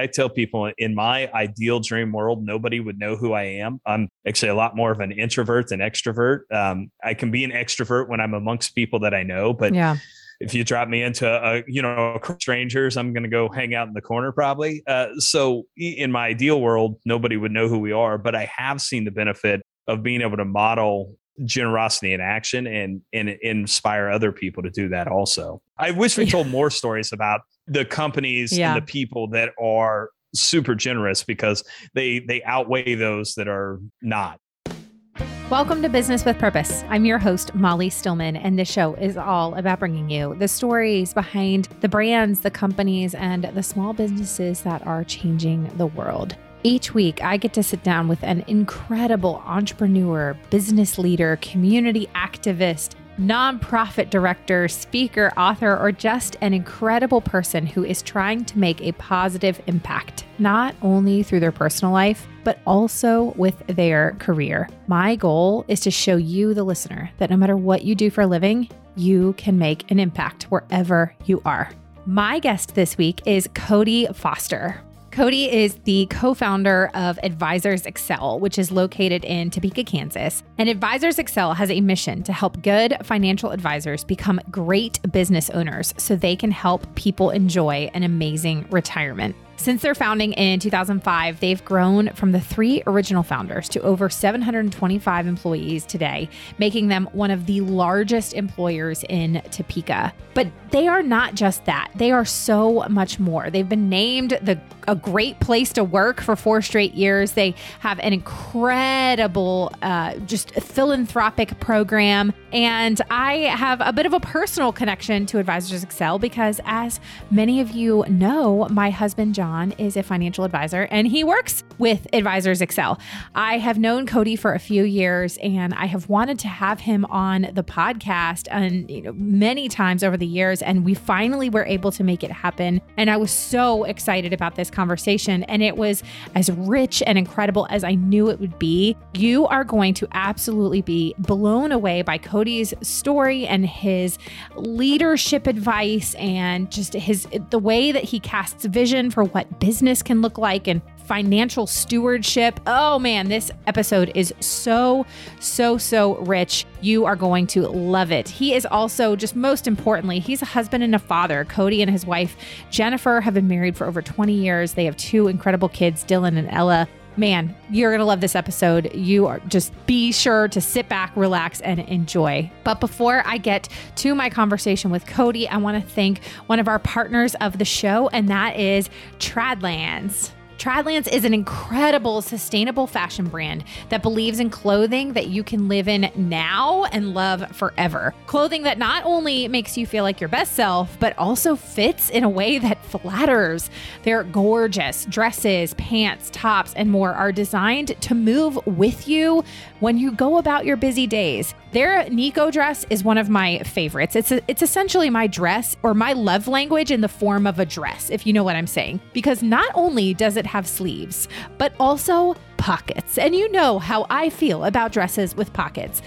I tell people in my ideal dream world, nobody would know who I am. I'm actually a lot more of an introvert than extrovert. Um, I can be an extrovert when I'm amongst people that I know, but yeah if you drop me into a you know strangers i'm going to go hang out in the corner probably uh, so in my ideal world nobody would know who we are but i have seen the benefit of being able to model generosity in action and and inspire other people to do that also i wish we told more stories about the companies yeah. and the people that are super generous because they they outweigh those that are not Welcome to Business with Purpose. I'm your host, Molly Stillman, and this show is all about bringing you the stories behind the brands, the companies, and the small businesses that are changing the world. Each week, I get to sit down with an incredible entrepreneur, business leader, community activist, nonprofit director, speaker, author, or just an incredible person who is trying to make a positive impact, not only through their personal life, but also with their career. My goal is to show you, the listener, that no matter what you do for a living, you can make an impact wherever you are. My guest this week is Cody Foster. Cody is the co founder of Advisors Excel, which is located in Topeka, Kansas. And Advisors Excel has a mission to help good financial advisors become great business owners so they can help people enjoy an amazing retirement. Since their founding in 2005, they've grown from the three original founders to over 725 employees today, making them one of the largest employers in Topeka. But they are not just that, they are so much more. They've been named the a great place to work for four straight years. They have an incredible, uh, just philanthropic program. And I have a bit of a personal connection to Advisors Excel because, as many of you know, my husband John John is a financial advisor and he works with Advisors Excel. I have known Cody for a few years and I have wanted to have him on the podcast and you know many times over the years and we finally were able to make it happen and I was so excited about this conversation and it was as rich and incredible as I knew it would be. You are going to absolutely be blown away by Cody's story and his leadership advice and just his the way that he casts vision for what what business can look like and financial stewardship. Oh man, this episode is so, so, so rich. You are going to love it. He is also, just most importantly, he's a husband and a father. Cody and his wife, Jennifer, have been married for over 20 years. They have two incredible kids, Dylan and Ella man, you're going to love this episode. You are just be sure to sit back, relax, and enjoy. But before I get to my conversation with Cody, I want to thank one of our partners of the show, and that is Tradlands. Tradlands is an incredible sustainable fashion brand that believes in clothing that you can live in now and love forever. Clothing that not only makes you feel like your best self, but also fits in a way that flatters. They're gorgeous. Dresses, pants, tops, and more are designed to move with you when you go about your busy days. Their Nico dress is one of my favorites. It's a, it's essentially my dress or my love language in the form of a dress, if you know what I'm saying. Because not only does it have sleeves, but also pockets. And you know how I feel about dresses with pockets.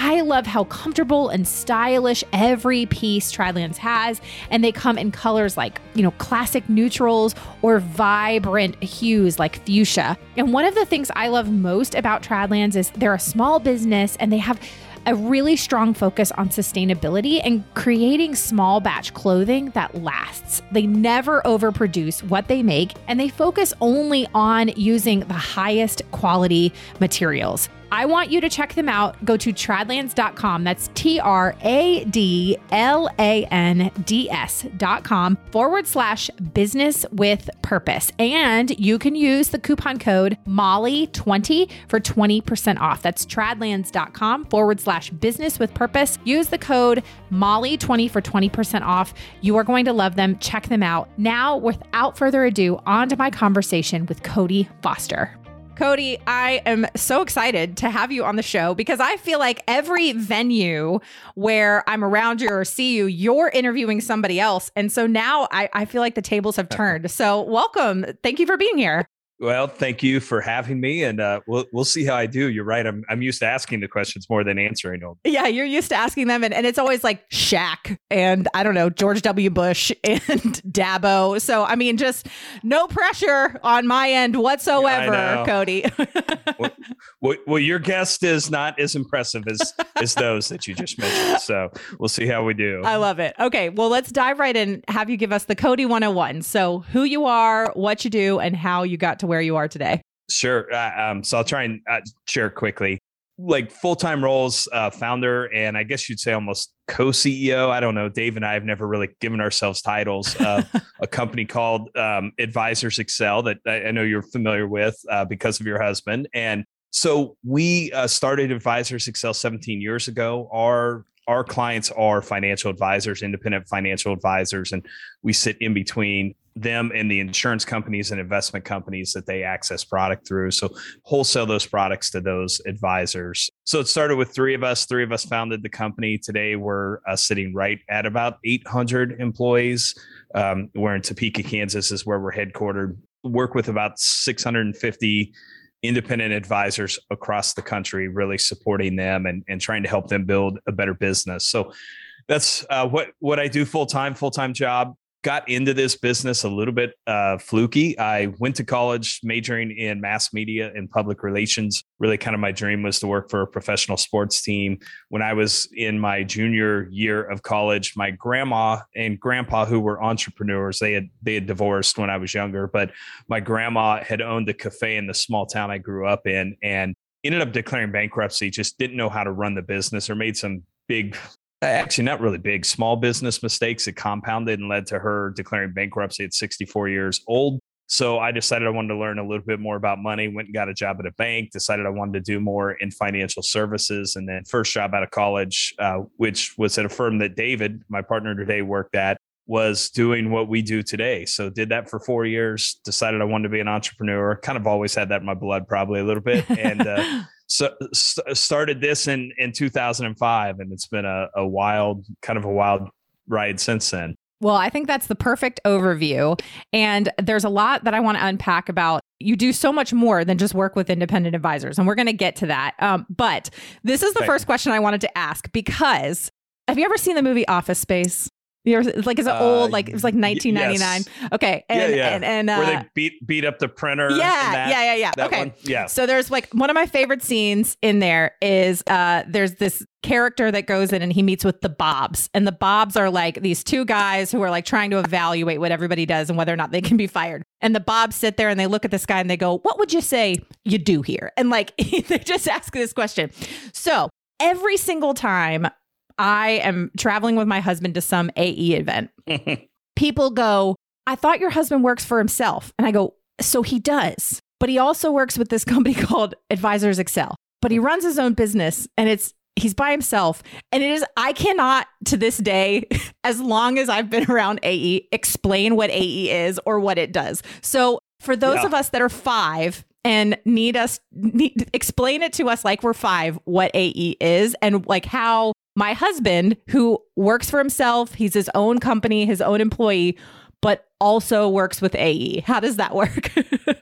I love how comfortable and stylish every piece Tradlands has, and they come in colors like, you know, classic neutrals or vibrant hues like fuchsia. And one of the things I love most about Tradlands is they're a small business and they have a really strong focus on sustainability and creating small batch clothing that lasts. They never overproduce what they make and they focus only on using the highest quality materials. I want you to check them out. Go to tradlands.com. That's T R A D L A N D S.com forward slash business with purpose. And you can use the coupon code Molly20 for 20% off. That's tradlands.com forward slash business with purpose. Use the code Molly20 for 20% off. You are going to love them. Check them out. Now, without further ado, on to my conversation with Cody Foster. Cody, I am so excited to have you on the show because I feel like every venue where I'm around you or see you, you're interviewing somebody else. And so now I, I feel like the tables have turned. So welcome. Thank you for being here. Well, thank you for having me, and uh, we'll we'll see how I do. You're right. I'm I'm used to asking the questions more than answering them. Yeah, you're used to asking them, and, and it's always like Shaq and I don't know George W. Bush and Dabo. So I mean, just no pressure on my end whatsoever, Cody. well, well, well, your guest is not as impressive as as those that you just mentioned. So we'll see how we do. I love it. Okay, well, let's dive right in. Have you give us the Cody 101? So who you are, what you do, and how you got to where you are today? Sure. Uh, um, so I'll try and uh, share quickly. Like full time roles, uh, founder, and I guess you'd say almost co CEO. I don't know. Dave and I have never really given ourselves titles. Of a company called um, Advisors Excel that I, I, know you're familiar with uh, because of your husband. And so we uh, started Advisors Excel 17 years ago. Our our clients are financial advisors, independent financial advisors, and we sit in between them and the insurance companies and investment companies that they access product through. So wholesale those products to those advisors. So it started with three of us. Three of us founded the company. Today we're uh, sitting right at about 800 employees. Um, we're in Topeka, Kansas, is where we're headquartered. Work with about 650 independent advisors across the country, really supporting them and, and trying to help them build a better business. So that's uh, what what I do full time, full time job got into this business a little bit uh, fluky. I went to college majoring in mass media and public relations. Really, kind of my dream was to work for a professional sports team. When I was in my junior year of college, my grandma and grandpa, who were entrepreneurs, they had they had divorced when I was younger. But my grandma had owned a cafe in the small town I grew up in, and ended up declaring bankruptcy. Just didn't know how to run the business, or made some big actually not really big. Small business mistakes that compounded and led to her declaring bankruptcy at 64 years old. So i decided i wanted to learn a little bit more about money went and got a job at a bank decided i wanted to do more in financial services and then first job out of college uh, which was at a firm that david my partner today worked at was doing what we do today. So did that for four years decided i wanted to be an entrepreneur kind of always had that in my blood probably a little bit and uh, so, started this in in 2005 and it's been a, a wild kind of a wild ride since then well, I think that's the perfect overview. And there's a lot that I want to unpack about. You do so much more than just work with independent advisors, and we're going to get to that. Um, but this is the first question I wanted to ask because have you ever seen the movie Office Space? You're like, is it old? Uh, like it was like 1999. Yes. Okay, and yeah, yeah. and, and uh, where they uh, beat beat up the printer. Yeah, that, yeah, yeah, yeah. Okay, one? yeah. So there's like one of my favorite scenes in there is uh there's this character that goes in and he meets with the Bobs, and the Bobs are like these two guys who are like trying to evaluate what everybody does and whether or not they can be fired. And the Bobs sit there and they look at this guy and they go, "What would you say you do here?" And like they just ask this question. So every single time I am traveling with my husband to some AE event, people go, I thought your husband works for himself. And I go, so he does. But he also works with this company called Advisors Excel. But he runs his own business and it's he's by himself. And it is I cannot to this day, as long as I've been around AE, explain what AE is or what it does. So for those yeah. of us that are five and need us need, explain it to us like we're five what AE is and like how my husband, who works for himself, he's his own company, his own employee, but also works with AE. How does that work?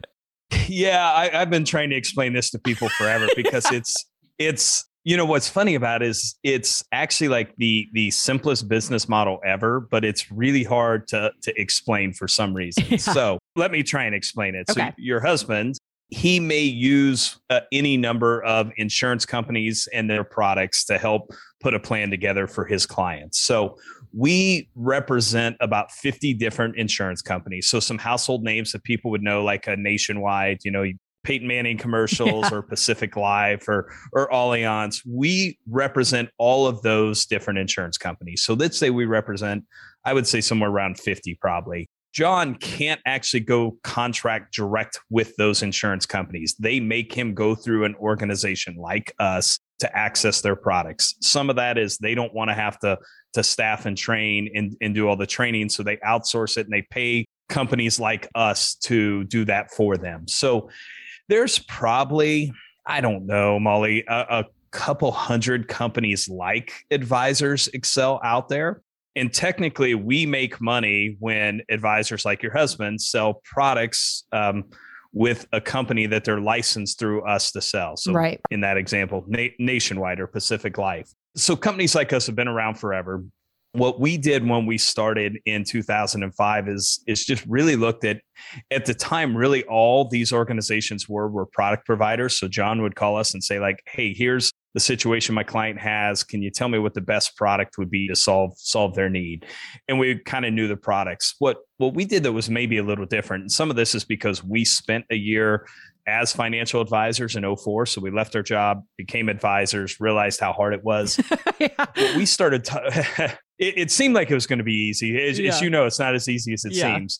yeah, I, have been trying to explain this to people forever because it's it's you know what's funny about it is it's actually like the the simplest business model ever, but it's really hard to to explain for some reason. Yeah. So let me try and explain it. Okay. So your husband he may use uh, any number of insurance companies and their products to help put a plan together for his clients. So we represent about 50 different insurance companies. So some household names that people would know, like a nationwide, you know, Peyton Manning commercials yeah. or Pacific Life or or Allianz. We represent all of those different insurance companies. So let's say we represent, I would say somewhere around 50 probably. John can't actually go contract direct with those insurance companies. They make him go through an organization like us to access their products. Some of that is they don't want to have to to staff and train and, and do all the training. So they outsource it and they pay companies like us to do that for them. So there's probably, I don't know, Molly, a, a couple hundred companies like Advisors Excel out there. And technically, we make money when advisors like your husband sell products um, with a company that they're licensed through us to sell. So, right. in that example, Na- Nationwide or Pacific Life. So, companies like us have been around forever. What we did when we started in 2005 is is just really looked at at the time really all these organizations were were product providers so John would call us and say like hey here's the situation my client has can you tell me what the best product would be to solve solve their need and we kind of knew the products what what we did that was maybe a little different and some of this is because we spent a year as financial advisors in 04 so we left our job became advisors realized how hard it was yeah. we started t- it, it, seemed like it was going to be easy as, yeah. as, you know it's not as easy as it yeah. seems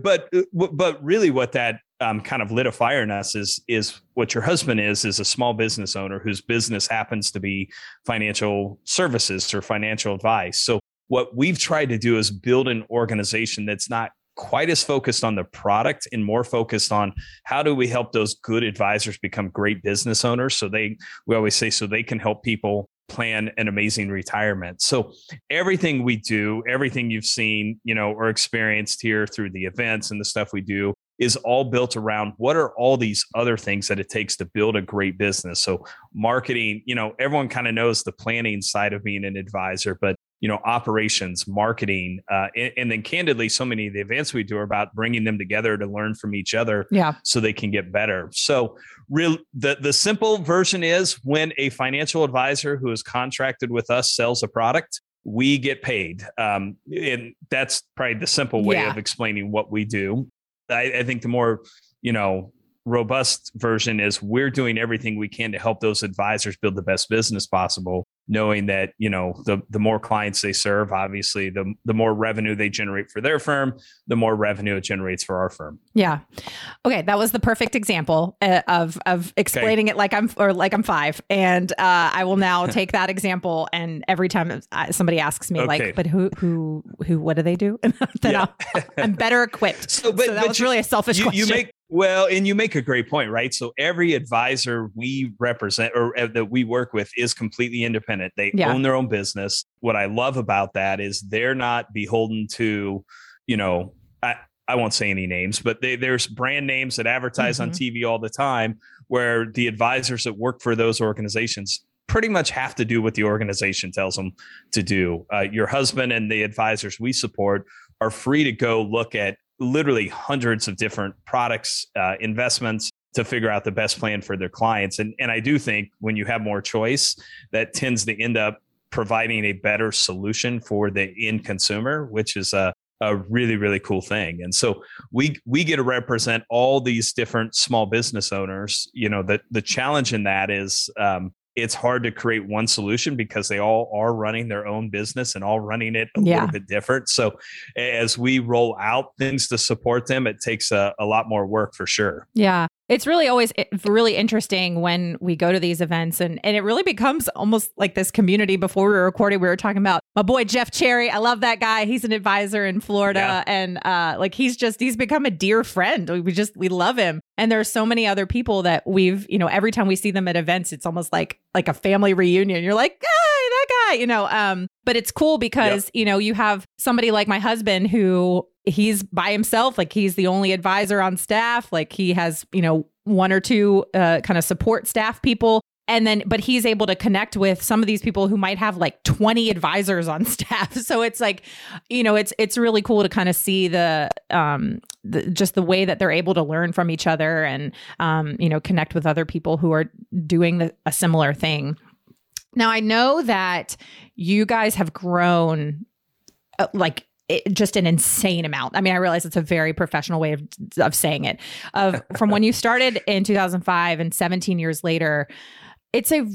but uh, but really what that um, kind of lit a fire in us is is what your husband is is a small business owner whose business happens to be financial services or financial advice. So what we've tried to do is build an organization that's not quite as focused on the product and more focused on how do we help those good advisors become great business owners so they we always say so they can help people plan an amazing retirement. So everything we do, everything you've seen, you know, or experienced here through the events and the stuff we do is all built around what are all these other things that it takes to build a great business. So marketing, you know, everyone kind of knows the planning side of being an advisor, but you know, operations, marketing, uh, and, and, then candidly, so many of the events we do are about bringing them together to learn from each other, yeah, so they can get better. So, real the the simple version is when a financial advisor who is contracted with us sells a product, we get paid, um, and that's probably the simple way yeah. of explaining what we do. I, I think the more you know robust version is we're doing everything we can to help those advisors build the best business possible knowing that you know the the more clients they serve obviously the the more revenue they generate for their firm the more revenue it generates for our firm yeah okay that was the perfect example uh, of of explaining okay. it like i'm or like i'm five and uh, i will now take that example and every time somebody asks me okay. like but who who who what do they do then yeah. i'm better equipped so, but, so that was you, really a selfish you, question you make well, and you make a great point, right? So every advisor we represent or uh, that we work with is completely independent. They yeah. own their own business. What I love about that is they're not beholden to, you know, I, I won't say any names, but they, there's brand names that advertise mm-hmm. on TV all the time where the advisors that work for those organizations pretty much have to do what the organization tells them to do. Uh, your husband and the advisors we support are free to go look at literally hundreds of different products, uh, investments to figure out the best plan for their clients. And, and I do think when you have more choice, that tends to end up providing a better solution for the end consumer, which is a, a really really cool thing and so we we get to represent all these different small business owners you know the the challenge in that is um, it's hard to create one solution because they all are running their own business and all running it a yeah. little bit different. So as we roll out things to support them, it takes a, a lot more work for sure. Yeah. It's really always really interesting when we go to these events and, and it really becomes almost like this community. Before we were recording, we were talking about my boy Jeff Cherry. I love that guy. He's an advisor in Florida yeah. and uh, like he's just he's become a dear friend. We just we love him. And there are so many other people that we've, you know, every time we see them at events, it's almost like like a family reunion. You're like, hey, that guy, you know. Um, but it's cool because, yep. you know, you have somebody like my husband who he's by himself like he's the only advisor on staff like he has you know one or two uh, kind of support staff people and then but he's able to connect with some of these people who might have like 20 advisors on staff so it's like you know it's it's really cool to kind of see the um the, just the way that they're able to learn from each other and um you know connect with other people who are doing the, a similar thing now i know that you guys have grown uh, like it, just an insane amount. I mean, I realize it's a very professional way of, of saying it. Of from when you started in 2005 and 17 years later, it's a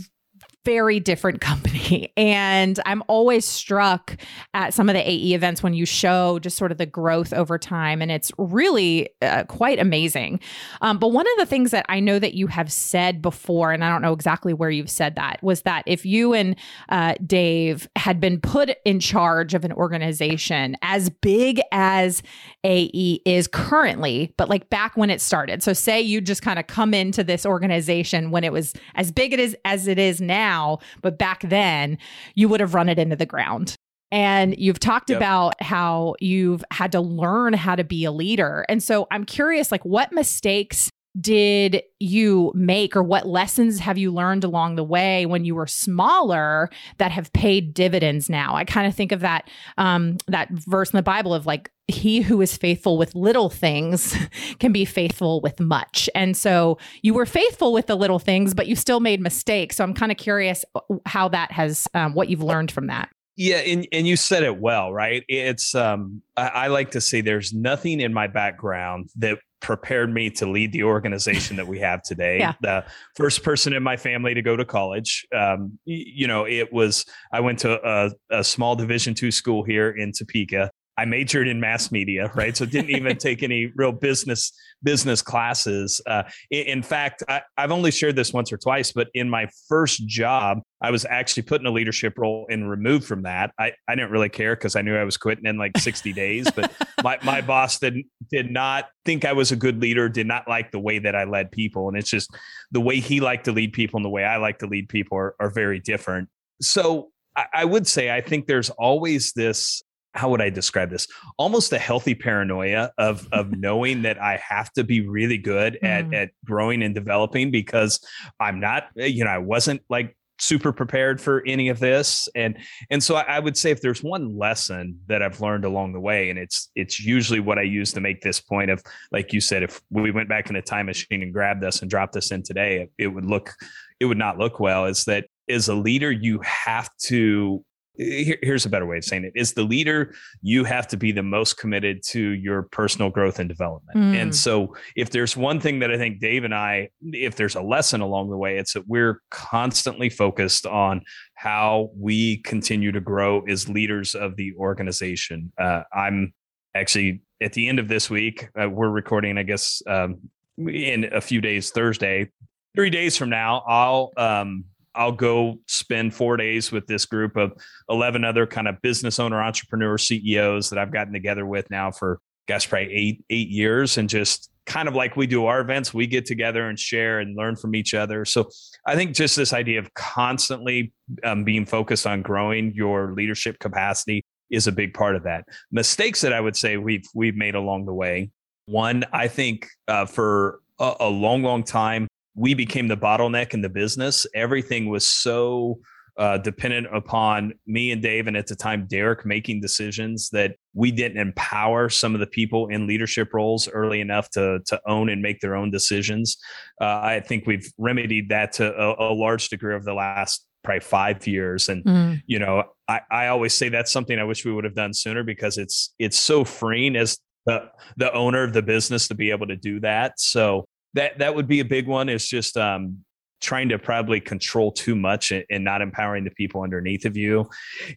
very different company. And I'm always struck at some of the AE events when you show just sort of the growth over time. And it's really uh, quite amazing. Um, but one of the things that I know that you have said before, and I don't know exactly where you've said that, was that if you and uh, Dave had been put in charge of an organization as big as AE is currently, but like back when it started. So say you just kind of come into this organization when it was as big it is as it is now, but back then you would have run it into the ground. And you've talked yep. about how you've had to learn how to be a leader. And so I'm curious, like, what mistakes did you make or what lessons have you learned along the way when you were smaller that have paid dividends now? I kind of think of that um, that verse in the bible of like he who is faithful with little things can be faithful with much. And so you were faithful with the little things but you still made mistakes. So i'm kind of curious uh, how that has um, what you've learned from that. Yeah, and, and you said it well, right? It's um I, I, like to say there's nothing in my background that prepared me to lead the organization that we have today. yeah. The first person in my family to go to college. Um, you know, it was I went to a, a small Division two school here in Topeka. I majored in mass media, right? So didn't even take any real business business classes. Uh, in, in, fact, I, have only shared this once or twice, but in my first job, I was actually put in a leadership role and removed from that. I, I didn't really care because I knew I was quitting in like 60 days, but my, my boss did, did not think I was a good leader, did not like the way that I led people. And it's just the way he liked to lead people and the way I like to lead people are, are very different. So I, I would say I think there's always this how would I describe this? Almost a healthy paranoia of of knowing that I have to be really good at mm. at growing and developing because I'm not, eh, you know, I wasn't like super prepared for any of this and and so I, I, would say if there's one lesson that i've learned along the way and it's it's usually what i use to make this point of like you said if we went back in a time machine and grabbed us and dropped us in today it, it would look it would not look well is that as a leader you have to here, here's a better way of saying it. Is the leader you have to be the most committed to your personal growth and development. Mm. and so if there's one thing that i think dave and i if there's a lesson along the way it's that we're constantly focused on how we continue to grow as leaders of the organization. Uh, i'm actually at the end of this week uh, we're recording i guess um, in a few days thursday. Three days from now i'll um, I'll go spend four days with this group of 11 other kind of business owner, entrepreneur CEOs that I've gotten together with now for, gosh, probably eight, eight years. And just kind of like we do our events, we get together and share and learn from each other. So I think just this idea of constantly um, being focused on growing your leadership capacity is a big part of that. Mistakes that I would say we've we've made along the way. One, I think uh, for a, a long, long time, we became the bottleneck in the business. Everything was so uh, dependent upon me and Dave, and at the time, Derek making decisions that we didn't empower some of the people in leadership roles early enough to, to own and make their own decisions. Uh, I think we've remedied that to a, a, large degree over the last probably five years. And, mm. you know, I, I always say that's something I wish we would have done sooner because it's, it's so freeing as the, the owner of the business to be able to do that. So that that would be a big one. Is just um, trying to probably control too much and, and not empowering the people underneath of you.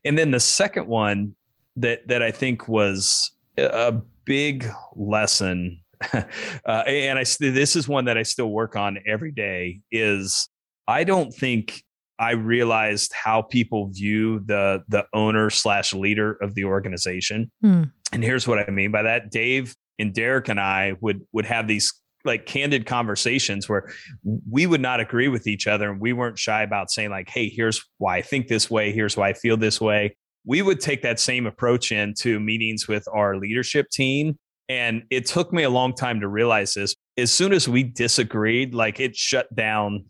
And then the second one that that I think was a big lesson, uh, and I this is one that I still work on every day. Is I don't think I realized how people view the the owner slash leader of the organization. Hmm. And here's what I mean by that: Dave and Derek and I would would have these like candid conversations where we would not agree with each other and we weren't shy about saying like hey here's why i think this way here's why i feel this way we would take that same approach into meetings with our leadership team and it took me a long time to realize this as soon as we disagreed like it shut down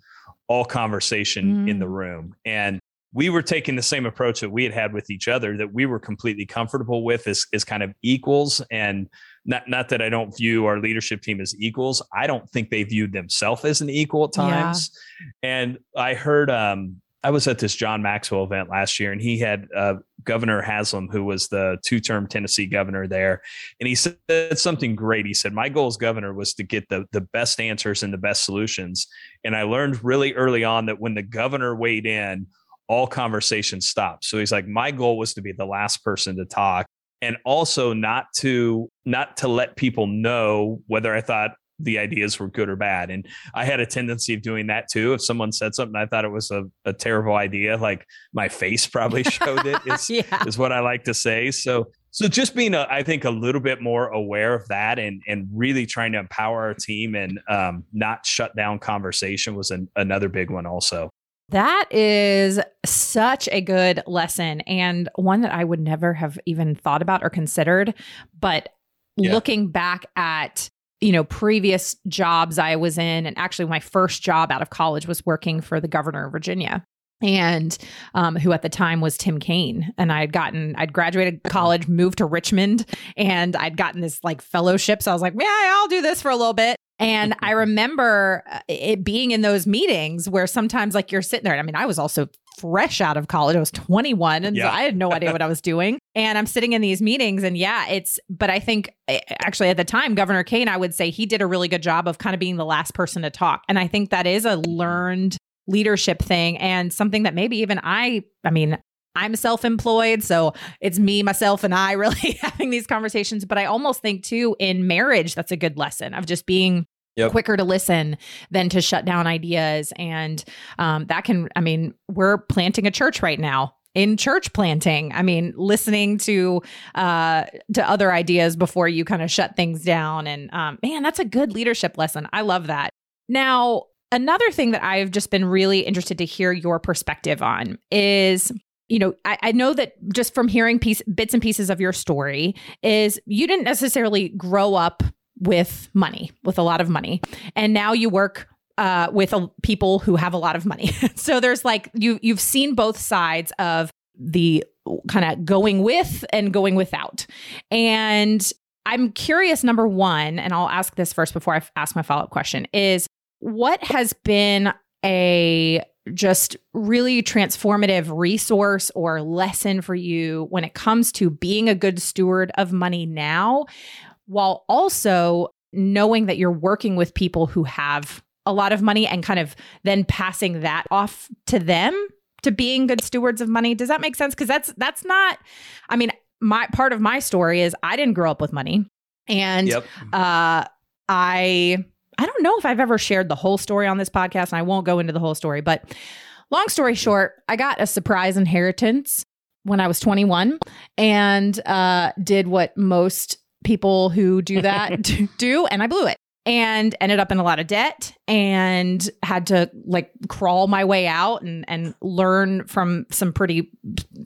all conversation mm. in the mm. room and we were taking the same approach that we had had with each other that we were completely comfortable with as, as kind of equals and not not that I don't view our leadership team as equals. I don't think they viewed themselves as an equal at times. Yeah. And I heard um, I was at this John Maxwell event last year, and he had uh, Governor Haslam, who was the two-term Tennessee governor there, and he said something great. He said, "My goal as governor was to get the the best answers and the best solutions." And I learned really early on that when the governor weighed in, all conversation stopped. So he's like, "My goal was to be the last person to talk." and also not to not to let people know whether I thought the ideas were good or bad. And I had a tendency of doing that too. If someone said something I thought it was a, a terrible idea, like my face probably showed it is, yeah. is what I like to say. So so just being a, I think a little bit more aware of that and and really trying to empower our team and um, not shut down conversation was an, another big one also. That is such a good lesson and one that I would never have even thought about or considered. But yeah. looking back at you know, previous jobs I was in, and actually my first job out of college was working for the governor of Virginia and um, who at the time was Tim Kaine. And I had gotten, I'd graduated college, moved to Richmond, and I'd gotten this like fellowship. So I was like, yeah, I'll do this for a little bit. And I remember uh, it being in those meetings where sometimes like you're sitting there. I mean, I was also fresh out of college. I was 21 and yeah. so I had no idea what I was doing. And I'm sitting in these meetings and yeah, it's but I think eh, actually at the time Governor Kaine I would say he did a really good job of kind of being the last person to talk. And I think that is a learned leadership thing and something that maybe even I, I mean, I'm self employed. So it's me, myself, and I really having these conversations. But I almost think too in marriage, that's a good lesson of just being Yep. quicker to listen than to shut down ideas. And um, that can, I mean, we're planting a church right now in church planting. I mean, listening to uh, to other ideas before you kind of shut things down. And um, man, that's a good leadership lesson. I love that. Now, Another thing that I've just been really interested to hear your perspective on is you know, I, I, know that just from hearing piece, bits and pieces of your story, is you didn't necessarily grow up with money, with a lot of money, and now you work uh, with a, people who have a lot of money. so there's like you you've seen both sides of the kind of going with and going without, and I'm curious. Number one, and I'll ask this first before I ask my follow up question: is what has been a just really transformative resource or lesson for you when it comes to being a good steward of money now, while also knowing that you're working with people who have a lot of money and kind of then passing that off to them to being good stewards of money. Does that make sense? Because that's that's not. I mean, my part of my story is I didn't grow up with money, and yep. uh, I I don't know if I've ever shared the whole story on this podcast, and I won't go into the whole story, but long story short, I got a surprise inheritance when I was 21 and uh, did what most people who do that do, and I blew it and ended up in a lot of debt and had to like crawl my way out and and learn from some pretty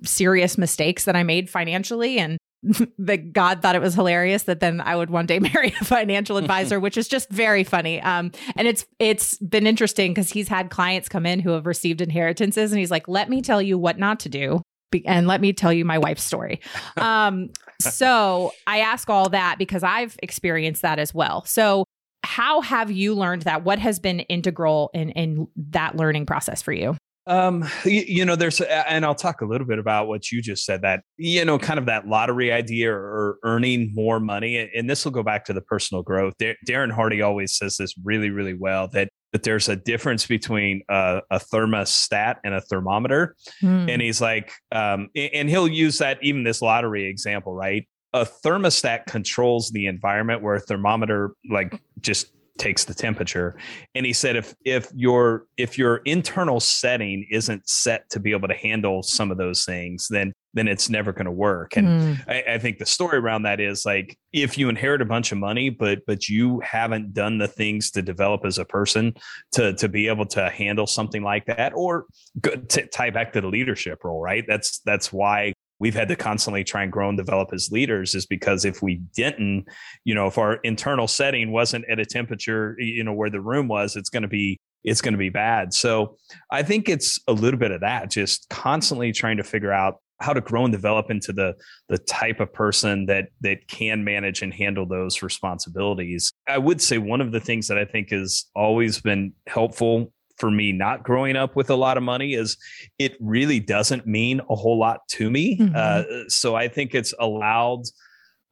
serious mistakes that I made financially and that God thought it was hilarious that then I would one day marry a financial advisor, which is just very funny. Um, and it's it's been interesting because he's had clients come in who have received inheritances, and he's like, "Let me tell you what not to do." and let me tell you my wife's story. Um, so I ask all that because I've experienced that as well. So how have you learned that? What has been integral in in that learning process for you? Um, you, you, know, there's, and I'll talk a little bit about what you just said that, you know, kind of that lottery idea or, or earning more money. And this will go back to the personal growth. Darren Hardy always says this really, really well that, that there's a difference between a, a thermostat and a thermometer. Mm. And he's like, um, and he'll use that, even this lottery example, right? A thermostat controls the environment where a thermometer like just takes the temperature and he said if if your if your internal setting isn't set to be able to handle some of those things then then it's never going to work and mm. I, I, think the story around that is like if you inherit a bunch of money but but you haven't done the things to develop as a person to to be able to handle something like that or to tie back to the leadership role right that's that's why we've had to constantly try and grow and develop as leaders is because if we didn't, you know, if our internal setting wasn't at a temperature, you know, where the room was, it's going to be it's going to be bad. So I think it's a little bit of that, just constantly trying to figure out how to grow and develop into the the type of person that that can manage and handle those responsibilities. I would say one of the things that I think has always been helpful for me not growing up with a lot of money is it really doesn't mean a whole lot to me. Mm-hmm. Uh, so I think it's allowed.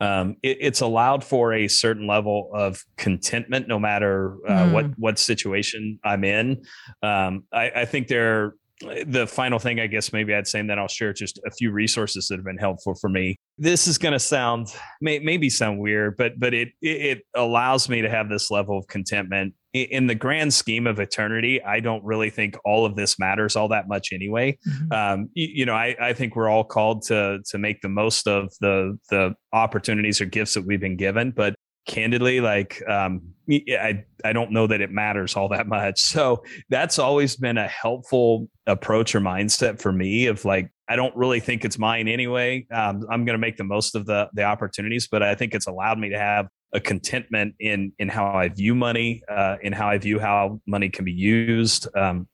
Um, it, it's allowed for a certain level of contentment, no matter uh, mm. what what situation I'm in. Um, I, I think there the final thing I guess maybe I'd say, and then I'll share just a few resources that have been helpful for me. This is going to sound may, maybe sound weird, but but it it allows me to have this level of contentment in the grand scheme of eternity, I don't really think all of this matters all that much anyway. Mm-hmm. Um, you, you, know, I, I, think we're all called to to make the most of the the opportunities or gifts that we've been given. But candidly, like um, I I don't know that it matters all that much. So that's always been a helpful approach or mindset for me. Of like, I don't really think it's mine anyway. Um, I'm going to make the most of the the opportunities, but I think it's allowed me to have a contentment in in how I view money, uh, in how I view how money can be used. Um,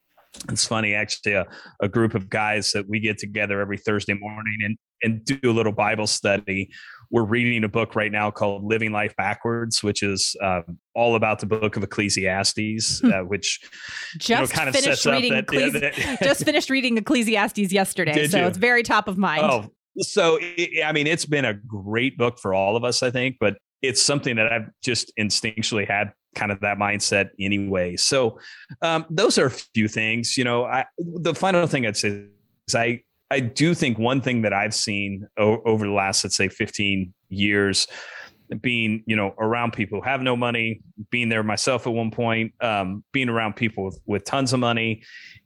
it's funny, actually, a, a group of guys that we get together every Thursday morning and and do a little Bible study we're reading a book right now called Living Life Backwards, which is uh, all about the book of Ecclesiastes, hmm. uh, which just you know, kind of finished reading that, Ecclesi- that, just finished reading Ecclesiastes yesterday, so you? it's very top of mind. Oh, so I mean, it's been a great book for all of us, I think, but it's something that I've just instinctually had kind of that mindset anyway. So um, those are a few things. You know, I, the final thing I'd say is I I do think one thing that I've seen o- over the last, let's say, 15 years, being you know around people who have no money, being there myself at one point, um, being around people with, with tons of money,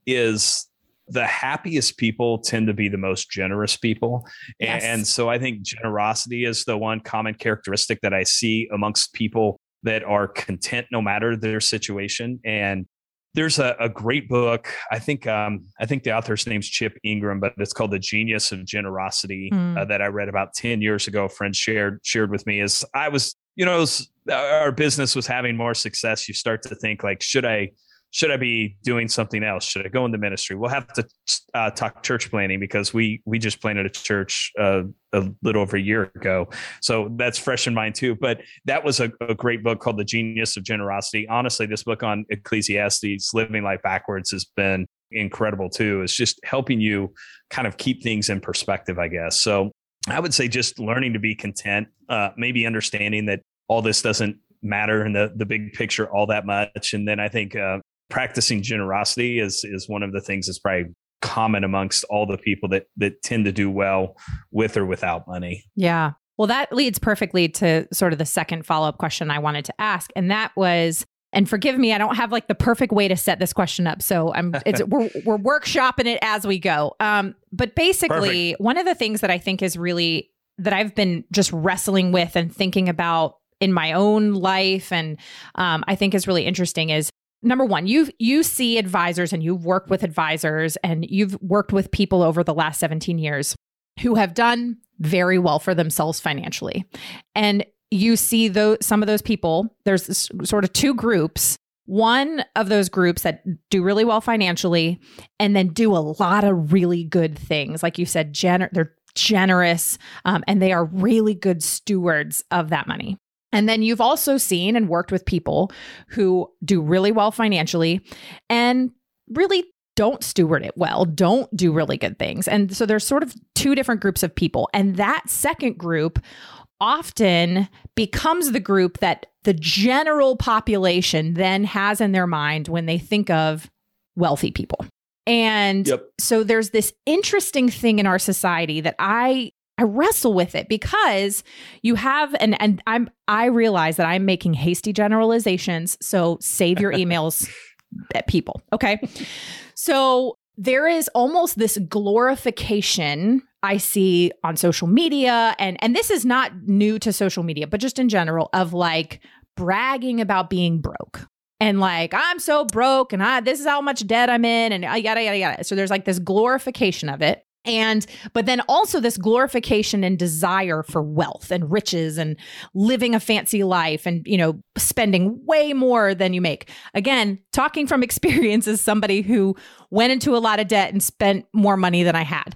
is the happiest people tend to be the most generous people. Yes. And, and so I think generosity is the one common characteristic that I see amongst people that are content no matter their situation. And there's a, a great book. I think um, I think the author's name's Chip Ingram, but it's called The Genius of Generosity mm. uh, that I read about ten years ago. A friend shared shared with me as I was, you know, was, our business was having more success. You start to think like, should I should I be doing something else? Should I go into ministry? We'll have to uh, talk church planting because we we just planted a church uh, a little over a year ago, so that's fresh in mind too. But that was a, a, great book called The Genius of Generosity. Honestly, this book on Ecclesiastes, living life backwards, has been incredible too. It's just helping you kind of keep things in perspective, I guess. So I would say just learning to be content, uh, maybe understanding that all this doesn't matter in the the big picture all that much. And then I think uh, practicing generosity is is one of the things that's probably common amongst all the people that that tend to do well with or without money. Yeah. Well, that leads perfectly to sort of the second follow up question I wanted to ask, and that was, and forgive me, I don't have like the perfect way to set this question up, so I'm it's we're we're workshopping it as we go. Um, but basically, Perfect. one of the things that I think is really that I've been just wrestling with and thinking about in my own life, and um, I think is really interesting is number one, you you see advisors and you've worked with advisors and you've worked with people over the last 17 years who have done very well for themselves financially. And you see those some of those people, there's sort of two groups. One of those groups that do really well financially and then do a lot of really good things. Like you said, gener- they're generous um, and they are really good stewards of that money. And then you've also seen and worked with people who do really well financially and really don't steward it well, don't do really good things. And so there's sort of two different groups of people. And that second group often becomes the group that the general population then has in their mind when they think of wealthy people. And yep. so there's this interesting thing in our society that I I wrestle with it because you have and and I'm I realize that I'm making hasty generalizations. So save your emails at people. Okay. So there is almost this glorification I see on social media and and this is not new to social media, but just in general of like bragging about being broke and like I'm so broke and I this is how much debt I'm in and uh, yada yada yada. So there's like this glorification of it. And, but then also this glorification and desire for wealth and riches and living a fancy life and, you know, spending way more than you make. Again, talking from experience as somebody who went into a lot of debt and spent more money than I had.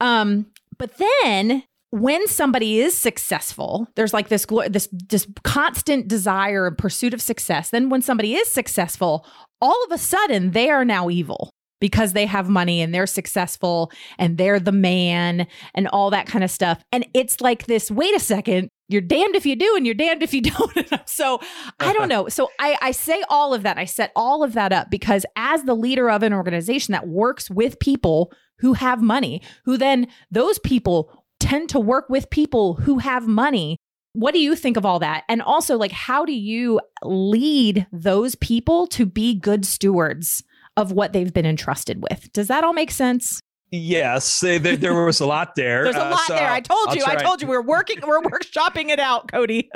Um, but then when somebody is successful, there's like this this this constant desire and pursuit of success. Then when somebody is successful, all of a sudden they are now evil because they have money and they're successful and they're the man and all that kind of stuff. And it's like this wait a second, you're damned if you do and you're damned if you don't. so I don't know. So I, I say all of that. I set all of that up because as the leader of an organization that works with people who have money, who then those people tend to work with people who have money. What do you think of all that? And also, like, how do you lead those people to be good stewards of what they've been entrusted with. Does that all make sense? Yes, there, there was a lot there. There's a lot uh, so there. I told I'll you. I told you. We're working. We're workshopping it out, Cody.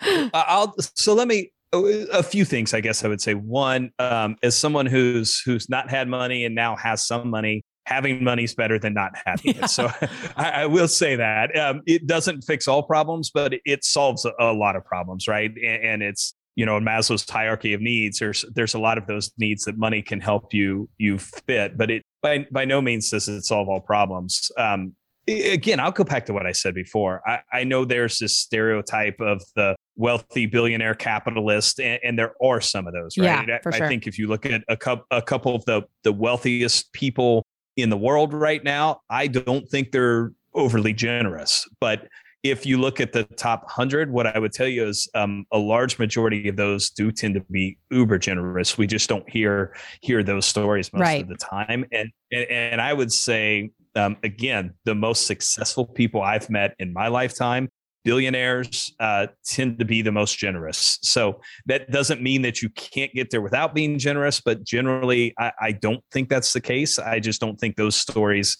I'll. So let me. A few things, I guess I would say. One, um, as someone who's who's not had money and now has some money, having money is better than not having yeah. it. So I, I, will say that um, it doesn't fix all problems, but it solves a, a lot of problems, right? And, and, it's you know in Maslow's hierarchy of needs, there's there's a lot of those needs that money can help you you fit, but it by by no means does it solve all problems. Um, again, I'll go back to what I said before. I, I know there's this stereotype of the wealthy billionaire capitalist, and, and there are some of those, right? Yeah, for I, sure. I think if you look at a, couple, a couple of the the wealthiest people in the world right now, I don't think they're overly generous. But if you look at the top 100, what I would tell you is um, a large majority of those do tend to be uber generous. We just don't hear hear those stories most right. of the time. And, and, and I would say, um, again, the most successful people I've met in my lifetime billionaires uh, tend to be the most generous. So that doesn't mean that you can't get there without being generous, but generally, I, I don't think that's the case. I just don't think those stories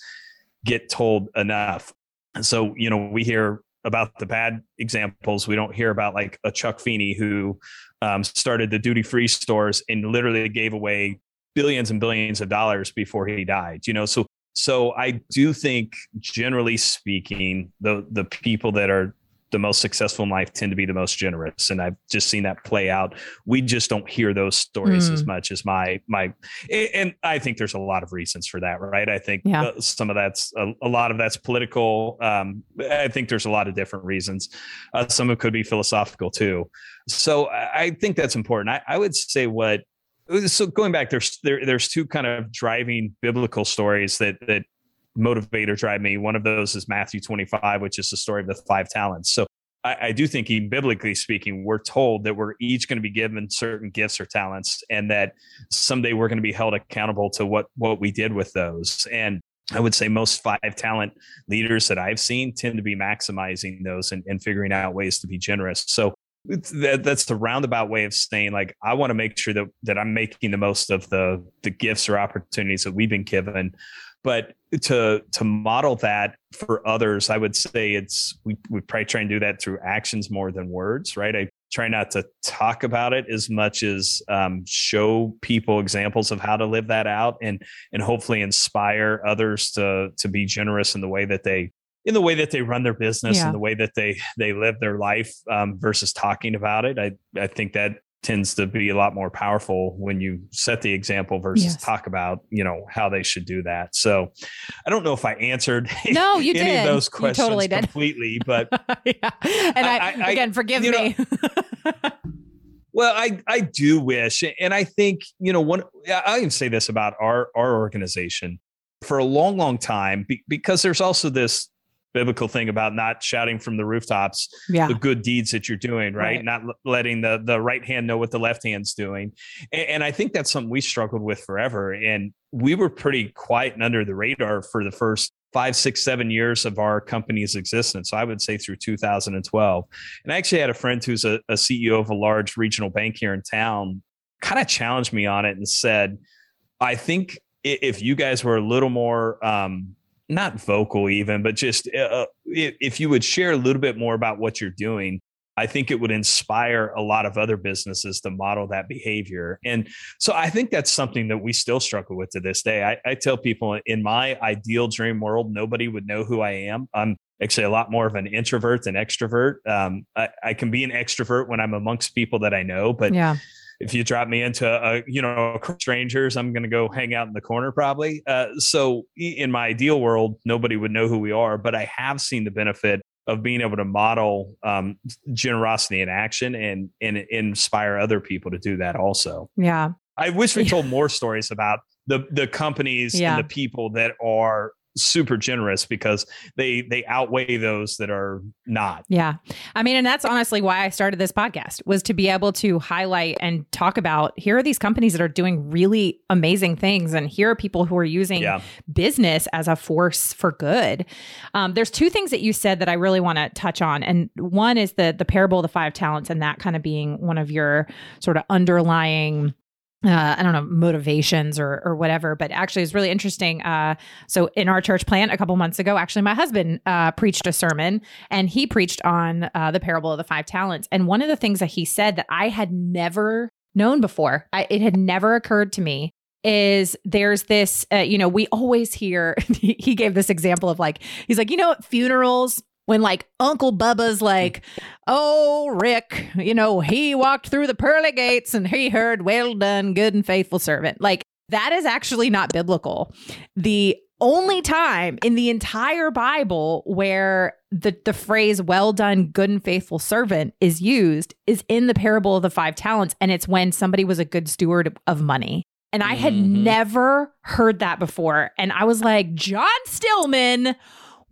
get told enough. so, you know, we hear about the bad examples. We don't hear about like a Chuck Feeney who um, started the duty free stores and literally gave away billions and billions of dollars before he died. You know, so so I do think, generally speaking, the the people that are the most successful in life tend to be the most generous. And i've just seen that play out. We just don't hear those stories mm. as much as my my and i think there's a lot of reasons for that right? I think yeah. Uh, some of that's a, a, lot of that's political. Um, i think there's a lot of different reasons. Uh, some of it could be philosophical too. So i think that's important. I, I would say what so going back there's there, there's two kind of driving biblical stories that that motivate or drive me. One of those is Matthew 25, which is the story of the five talents. So I, I do think, biblically speaking, we're told that we're each going to be given certain gifts or talents, and that someday we're going to be held accountable to what what we did with those. And I would say most five talent leaders that I've seen tend to be maximizing those and, and figuring out ways to be generous. So that, that's the roundabout way of saying like I want to make sure that that I'm making the most of the the gifts or opportunities that we've been given but to to model that for others i would say it's we, we probably try and do that through actions more than words right i try not to talk about it as much as um, show people examples of how to live that out and and hopefully inspire others to to be generous in the way that they in the way that they run their business yeah. and the way that they they live their life um, versus talking about it i i think that tends to be a lot more powerful when you set the example versus yes. talk about you know how they should do that so i don't know if i answered no you any did. of those questions you totally did. completely but yeah. and I, I, again forgive me know, well i i do wish and i think you know one i can say this about our our organization for a long long time because there's also this biblical thing about not shouting from the rooftops yeah. the good deeds that you're doing right, right. not letting the the right hand know what the left hand's doing and, and, i think that's something we struggled with forever and we were pretty quiet and under the radar for the first five six seven years of our company's existence so i would say through 2012 and i actually had a friend who's a, a ceo of a large regional bank here in town kind of challenged me on it and said i think if you guys were a little more um, not vocal even, but just uh, uh if you would share a little bit more about what you're doing, I think it would inspire a lot of other businesses to model that behavior. And so I think that's something that we still struggle with to this day. I, I tell people in my ideal dream world, nobody would know who I am. I'm actually a lot more of an introvert than extrovert. Um, I, I, can be an extrovert when I'm amongst people that I know, but yeah if you drop me into a you know strangers i'm going to go hang out in the corner probably. Uh, so in my ideal world nobody would know who we are but i have seen the benefit of being able to model um, generosity in action and and inspire other people to do that also. Yeah. I wish we told more stories about the the companies yeah. and the people that are super generous because they they outweigh those that are not. Yeah. I mean and that's honestly why I started this podcast was to be able to highlight and talk about here are these companies that are doing really amazing things and here are people who are using yeah. business as a force for good. Um, there's two things that you said that I really want to touch on and one is the the parable of the five talents and that kind of being one of your sort of underlying uh, I don't know, motivations or or whatever. But actually, it's really interesting. Uh, so in our church plant a couple months ago, actually, my husband uh, preached a sermon, and he preached on uh, the parable of the five talents. And one of the things that he said that I had never known before, I, it had never occurred to me, is there's this. Uh, you know, we always hear. he gave this example of like he's like, you know, funerals when like Uncle Bubba's like, oh, Rick, you know, he walked through the pearly gates and he heard, well done, good and faithful servant. Like, that is actually not biblical. The only time in the entire Bible where the, the phrase well done, good and faithful servant is used is in the parable of the five talents. And it's when somebody was a good steward of money. And I had mm-hmm. never heard that before. And I was like, John Stillman,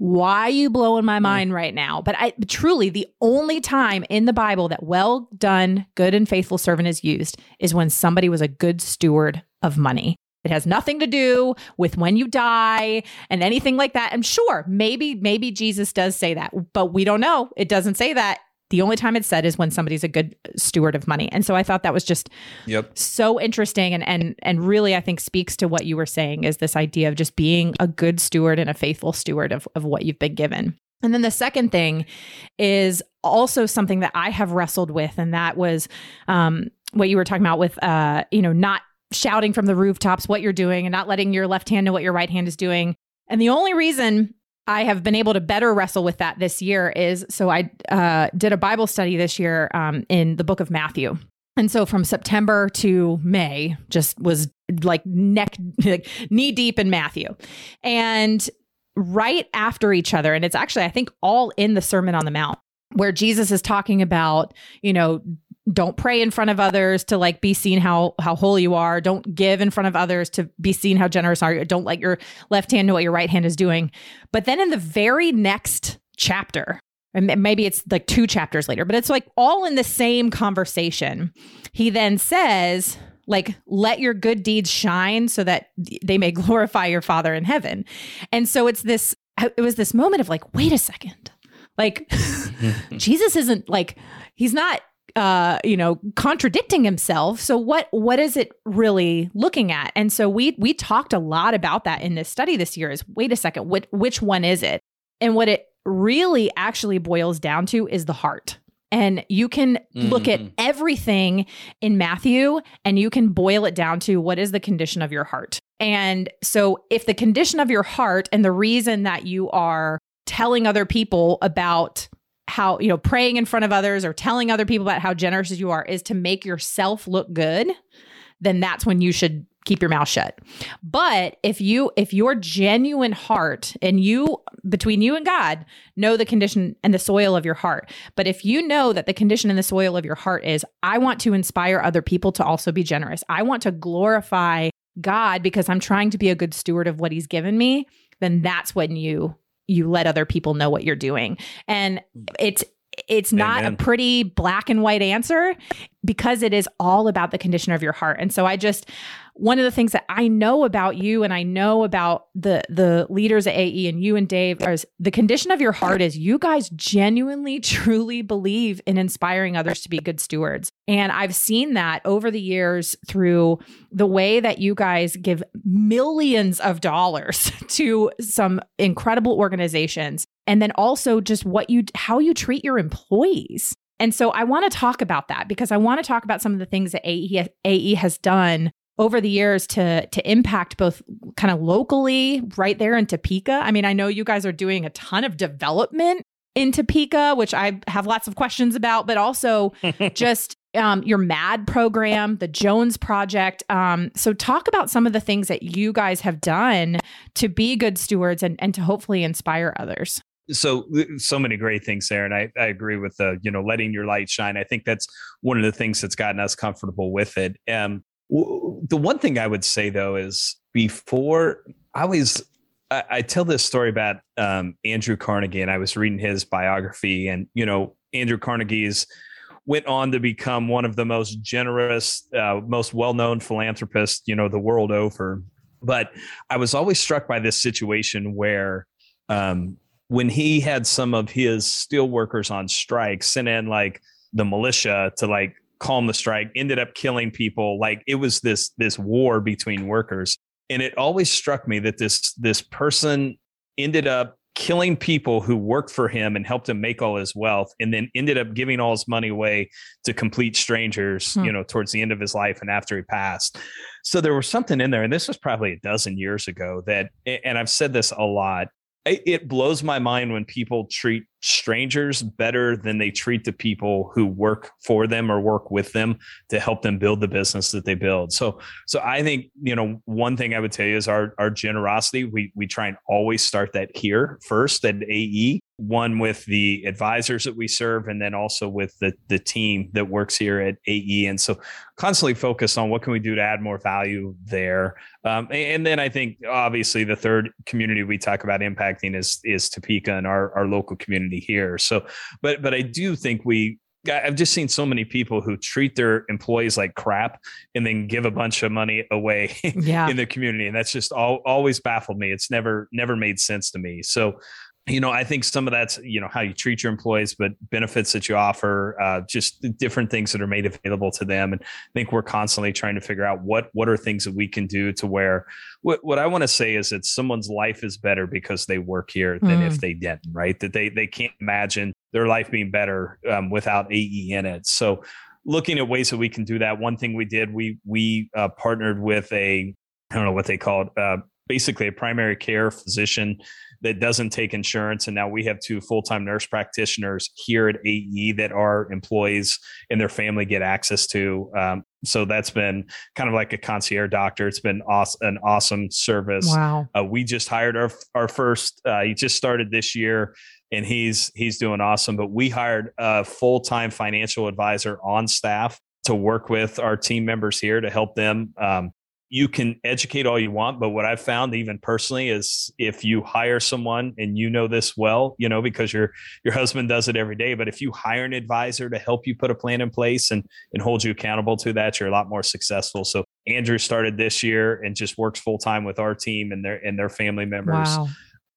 why are you blowing my mind right now? But I truly, the only time in the Bible that well done, good and faithful servant is used is when somebody was a good steward of money. It has nothing to do with when you die and anything like that. And sure, maybe, maybe Jesus does say that, but we don't know. It doesn't say that the only time it's said is when somebody's a good steward of money. And so I thought that was just yep. so interesting and and and really I think speaks to what you were saying is this idea of just being a good steward and a faithful steward of, of what you've been given. And then the second thing is also something that I have wrestled with, and that was um, what you were talking about with, uh, you know, not shouting from the rooftops what you're doing and not letting your left hand know what your right hand is doing. And the only reason I have been able to better wrestle with that this year is so I uh, did a Bible study this year um, in the book of Matthew. And so from September to May, just was like neck, like knee deep in Matthew. And right after each other, and it's actually, I think, all in the Sermon on the Mount, where Jesus is talking about, you know, don't pray in front of others to like be seen how how holy you are. Don't give in front of others to be seen how generous are you. Don't let your left hand know what your right hand is doing. But then in the very next chapter and maybe it's like two chapters later but it's like all in the same conversation he then says like let your good deeds shine so that they may glorify your father in heaven. And so it's this uh, it was this moment of like wait a second. Like jesus isn't like he's not uh, you know, contradicting himself. So what what is it really looking at? And so we we talked a lot about that in this study this year. Is wait a second, which which one is it? And what it really actually boils down to is the heart. And you can mm-hmm. look at mm-hmm. everything in Matthew and you can boil it down to what is the condition of your heart. And so, if the condition of your heart and the reason that you are telling other people about how, you know, praying in front of others or telling other people about how generous you are is to make yourself look good, then that's when you should keep your mouth shut. But if you if your genuine heart and you between you and God know the condition and the soil of your heart, but if you know that the condition and the soil of your heart is I want to inspire other people to also be generous. I want to glorify God because I'm trying to be a good steward of what he's given me, then that's when you you let other people know what you're doing. And it's it's not Amen. a pretty black and white answer because it is all about the condition of your heart. And so I just one of the things that I know about you and I know about the the leaders at AE and you and Dave is the condition of your heart is you guys genuinely truly believe in inspiring others to be good stewards. And I've seen that over the years through the way that you guys give millions of dollars to some incredible organizations and then also just what you how you treat your employees. And so I want to talk about that because I want to talk about some of the things that AE, AE has done over the years to to impact both kind of locally right there in Topeka. I mean, I know you guys are doing a ton of development in Topeka, which I have lots of questions about, but also just um, your MAD program, the Jones Project. Um, so, talk about some of the things that you guys have done to be good stewards and, and to hopefully inspire others so so many great things there and I, I agree with the you know letting your light shine i think that's one of the things that's gotten us comfortable with it um the one thing I would say though is before I always I, I tell this story about um, Andrew Carnegie, and I was reading his biography, and you know Andrew Carnegie's went on to become one of the most generous, uh, most well-known philanthropists you know the world over. But I was always struck by this situation where um, when he had some of his steel workers on strike, sent in like the militia to like calm the strike, ended up killing people. Like it was this this war between workers. And it always struck me that this this person ended up killing people who worked for him and helped him make all his wealth and then ended up giving all his money away to complete strangers hmm. you know towards the end of his life and after he passed so there was something in there and this was probably a dozen years ago that and i've said this a lot it blows my mind when people treat strangers better than they treat the people who work for them or work with them to help them build the business that they build. So so I think, you know, one thing I would tell you is our our generosity. We we try and always start that here first at AE one with the advisors that we serve and then also with the the team that works here at AE and so constantly focus on what can we do to add more value there um, and then I think obviously the third community we talk about impacting is is Topeka and our our local community here so but but I do think we I've just seen so many people who treat their employees like crap and then give a bunch of money away yeah. in the community. And that's just all, always baffled me. It's never, never made sense to me. So you know, I think some of that's you know how you treat your employees, but benefits that you offer, uh, just different things that are made available to them. And I think we're constantly trying to figure out what what are things that we can do to where what what I want to say is that someone's life is better because they work here than mm. if they didn't, right? That they they can't imagine their life being better um, without AE in it. So looking at ways that we can do that. One thing we did, we we uh, partnered with a I don't know what they called, uh, basically a primary care physician that doesn't take insurance. And now we have two full time nurse practitioners here at AE that our employees and their family get access to. Um, so that's been kind of like a concierge doctor. It's been awesome, an awesome service. Wow. Uh, we just hired our our first. Uh, he just started this year, and he's he's doing awesome. But we hired a full time financial advisor on staff to work with our team members here to help them um, you can educate all you want but what i've found even personally is if you hire someone and you know this well you know because your your husband does it every day but if you hire an advisor to help you put a plan in place and and hold you accountable to that you're a lot more successful. So andrew started this year and just works full time with our team and their and their family members. Wow.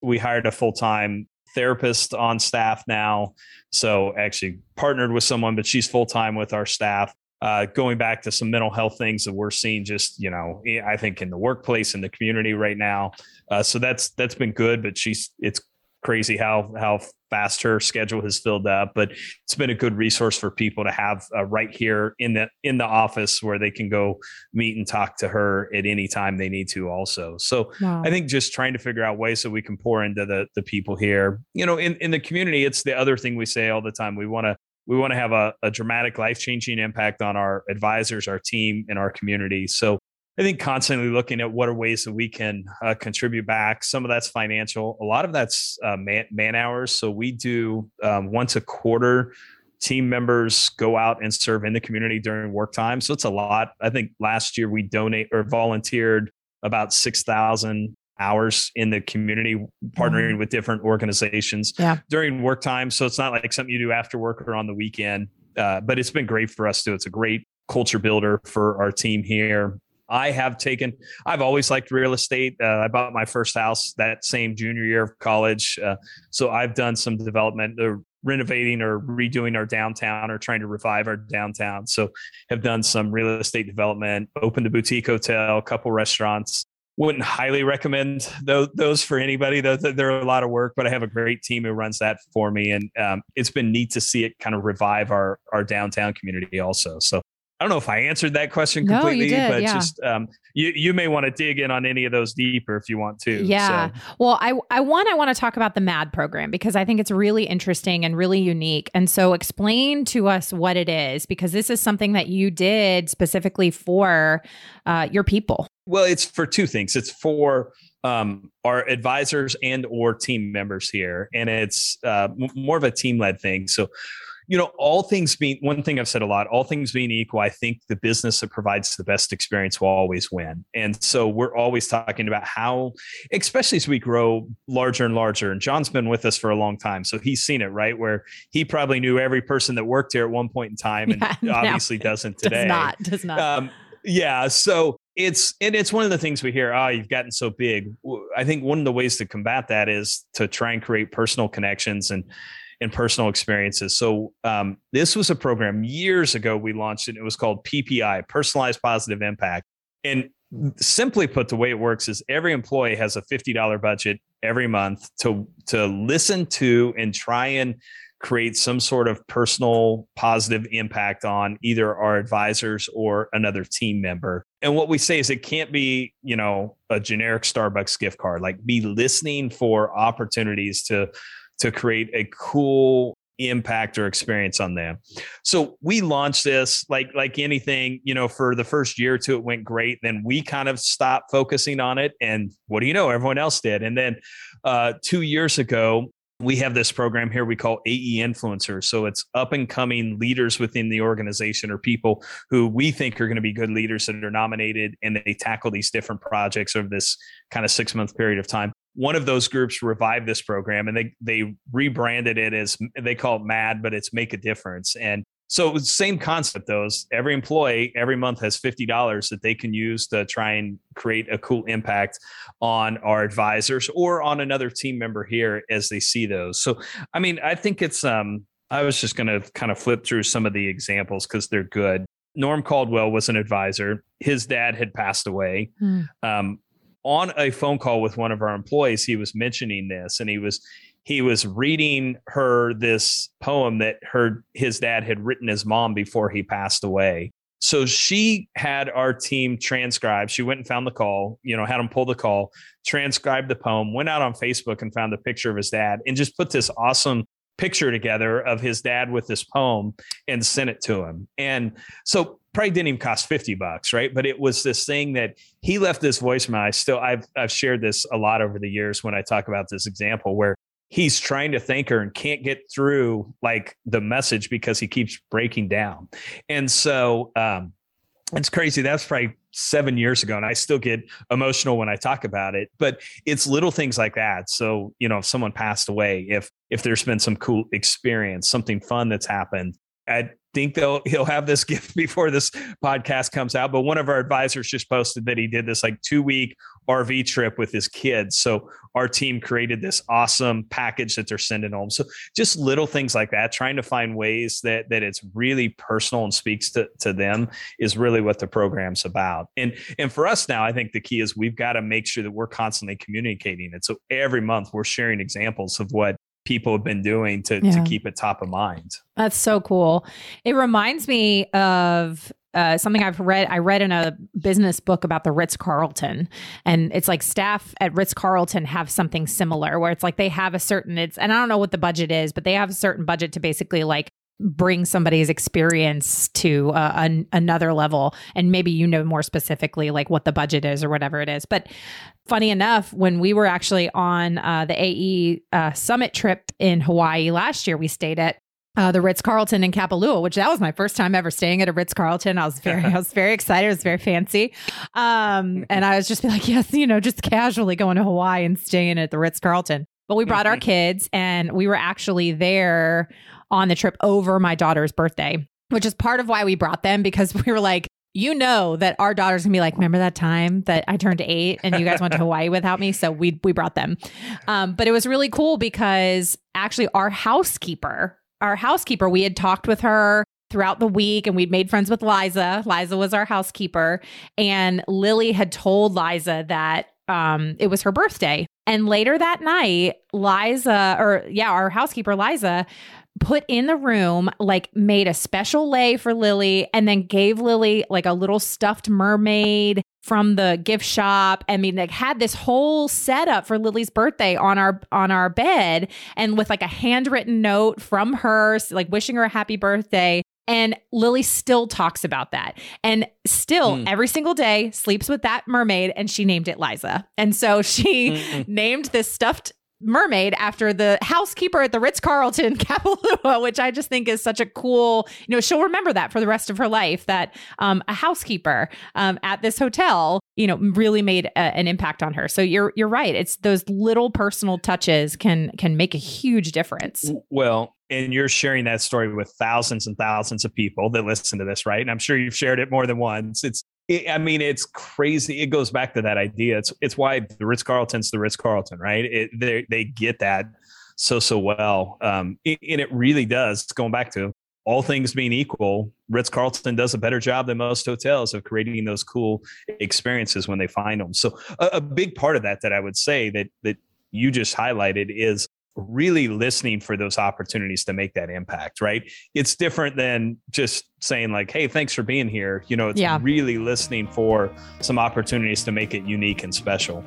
we hired a full time therapist on staff now. So actually partnered with someone but she's full time with our staff uh, going back to some mental health things that we're seeing just you know i think in the workplace in the community right now. Uh, so that's that's been good but she's it's crazy how how fast her schedule has filled up but it's been a good resource for people to have uh, right here in the in the office where they can go meet and talk to her at any time they need to also. So wow. i think just trying to figure out ways that we can pour into the the people here. You know in in the community it's the other thing we say all the time. We want to we want to have a, a dramatic life changing impact on our advisors, our team, and our community. So I think constantly looking at what are ways that we can uh, contribute back. Some of that's financial, a lot of that's uh, man, man, hours. So we do um, once a quarter. Team members go out and serve in the community during work time. So it's a lot. I think last year we donate or volunteered about 6,000 hours in the community partnering mm-hmm. with different organizations yeah. during work time. So it's not like something you do after work or on the weekend uh, but it's been great for us too. It's a great culture builder for our team here. I have taken i've always liked real estate. Uh, i bought my first house that same junior year of college. Uh, so i've done some development or renovating or redoing our downtown or trying to revive our downtown. So have done some real estate development opened a boutique hotel a couple restaurants wouldn't highly recommend those, those for anybody. They're a lot of work, but I have a great team who runs that for me, and um, it's been neat to see it kind of revive our our downtown community also. So I don't know if I answered that question completely, no, did, but yeah. just um, you you may want to dig in on any of those deeper if you want to. Yeah. So. Well, I I want I want to talk about the MAD program because I think it's really interesting and really unique. And so explain to us what it is because this is something that you did specifically for uh, your people. Well, it's for two things. It's for um, our advisors and or team members here, and it's uh, more of a team led thing. So you know, all things being one thing I've said a lot, all things being equal, I think the business that provides the best experience will always win. And so we're always talking about how, especially as we grow larger and larger. And John's been with us for a long time. So he's seen it, right? Where he probably knew every person that worked here at one point in time and yeah, obviously no, doesn't today. Does not, does not. Um, yeah. So it's and it's one of the things we hear oh you've gotten so big i think one of the ways to combat that is to try and create personal connections and and personal experiences. So um, this was a program years ago we launched it. It was called PPI, Personalized Positive Impact. And simply put, the way it works is every employee has a $50 budget every month to to listen to and try and create some sort of personal positive impact on either our advisors or another team member. And what we say is it can't be, you know, a generic Starbucks gift card. Like be listening for opportunities to to create a cool impact or experience on them. So we launched this like like anything, you know, for the first year or two it went great, then we kind of stopped focusing on it and what do you know, everyone else did. And then uh 2 years ago we have this program here we call AE influencers. So it's up and coming leaders within the organization or people who we think are going to be good leaders that are nominated and they tackle these different projects over this kind of six month period of time. One of those groups revived this program and they they rebranded it as they call it MAD, but it's Make a Difference. And so it's the same concept though every employee every month has $50 that they can use to try and create a cool impact on our advisors or on another team member here as they see those. So I mean, I think it's um I was just going to kind of flip through some of the examples cuz they're good. Norm Caldwell was an advisor. His dad had passed away. Hmm. Um, on a phone call with one of our employees, he was mentioning this and he was he was reading her this poem that her his dad had written his mom before he passed away. So she had our team transcribe. She went and found the call, you know, had him pull the call, transcribed the poem, went out on Facebook and found a picture of his dad and just put this awesome picture together of his dad with this poem and sent it to him. And so probably didn't even cost 50 bucks, right? But it was this thing that he left this voicemail. I still I've I've shared this a lot over the years when I talk about this example where he's trying to thank her and can't get through like the message because he keeps breaking down. And so um, it's crazy. That's probably seven years ago, and I still get emotional when I talk about it. But it's little things like that. So you know, if someone passed away, if if there's been some cool experience, something fun that's happened, I think they'll he'll have this gift before this podcast comes out. But one of our advisors just posted that he did this like two week RV trip with his kids. So our team created this awesome package that they're sending home. So just little things like that, trying to find ways that that it's really personal and speaks to, to them is really what the program's about. And and for us now, I think the key is we've got to make sure that we're constantly communicating it. So every month we're sharing examples of what people have been doing to, yeah. to keep it top of mind. That's so cool. It reminds me of uh, something I've read. I read in a business book about the Ritz Carlton, and it's like staff at Ritz Carlton have something similar, where it's like they have a certain. It's and I don't know what the budget is, but they have a certain budget to basically like bring somebody's experience to uh, an, another level and maybe you know more specifically like what the budget is or whatever it is but funny enough when we were actually on uh, the ae uh, summit trip in hawaii last year we stayed at uh, the Ritz Carlton in Kapalua, which that was my first time ever staying at a Ritz Carlton. I was very, I was very excited. It was very fancy, um, and I was just like, yes, you know, just casually going to Hawaii and staying at the Ritz Carlton. But we brought our kids, and we were actually there on the trip over my daughter's birthday, which is part of why we brought them because we were like, you know that our daughter's gonna be like, remember that time that I turned eight and you guys went to Hawaii without me? So we we brought them. Um, but it was really cool because actually our housekeeper, our housekeeper, we had talked with her throughout the week and we'd made friends with Liza. Liza was our housekeeper. And Lily had told Liza that um, it was her birthday. And later that night, Liza, or yeah, our housekeeper, Liza, put in the room, like made a special lei for Lily and then gave Lily like a little stuffed mermaid from the gift shop. I mean, like had this whole setup for Lily's birthday on our on our bed and with like a handwritten note from her, like wishing her a happy birthday. And Lily still talks about that and still mm. every single day sleeps with that mermaid and she named it Liza. And so she Mm-mm. named this stuffed mermaid after the housekeeper at the Ritz Carlton Kapalua, which I just think is such a cool, you know, she'll remember that for the rest of her life that um, a housekeeper um, at this hotel, you know, really made a, an impact on her. So you're you're right. It's those little personal touches can can make a huge difference. Well, and you're sharing that story with thousands and thousands of people that listen to this, right? And I'm sure you've shared it more than once. It's it, I mean, it's crazy. It goes back to that idea. It's it's why the Ritz Carlton's the Ritz Carlton, right? It, they they get that so so well. Um, and it really does. Going back to all things being equal, Ritz Carlton does a better job than most hotels of creating those cool experiences when they find them. So a, a big part of that that I would say that that you just highlighted is really listening for those opportunities to make that impact, right? It's different than just saying like, "Hey, thanks for being here." You know, it's yeah. really listening for some opportunities to make it unique and special.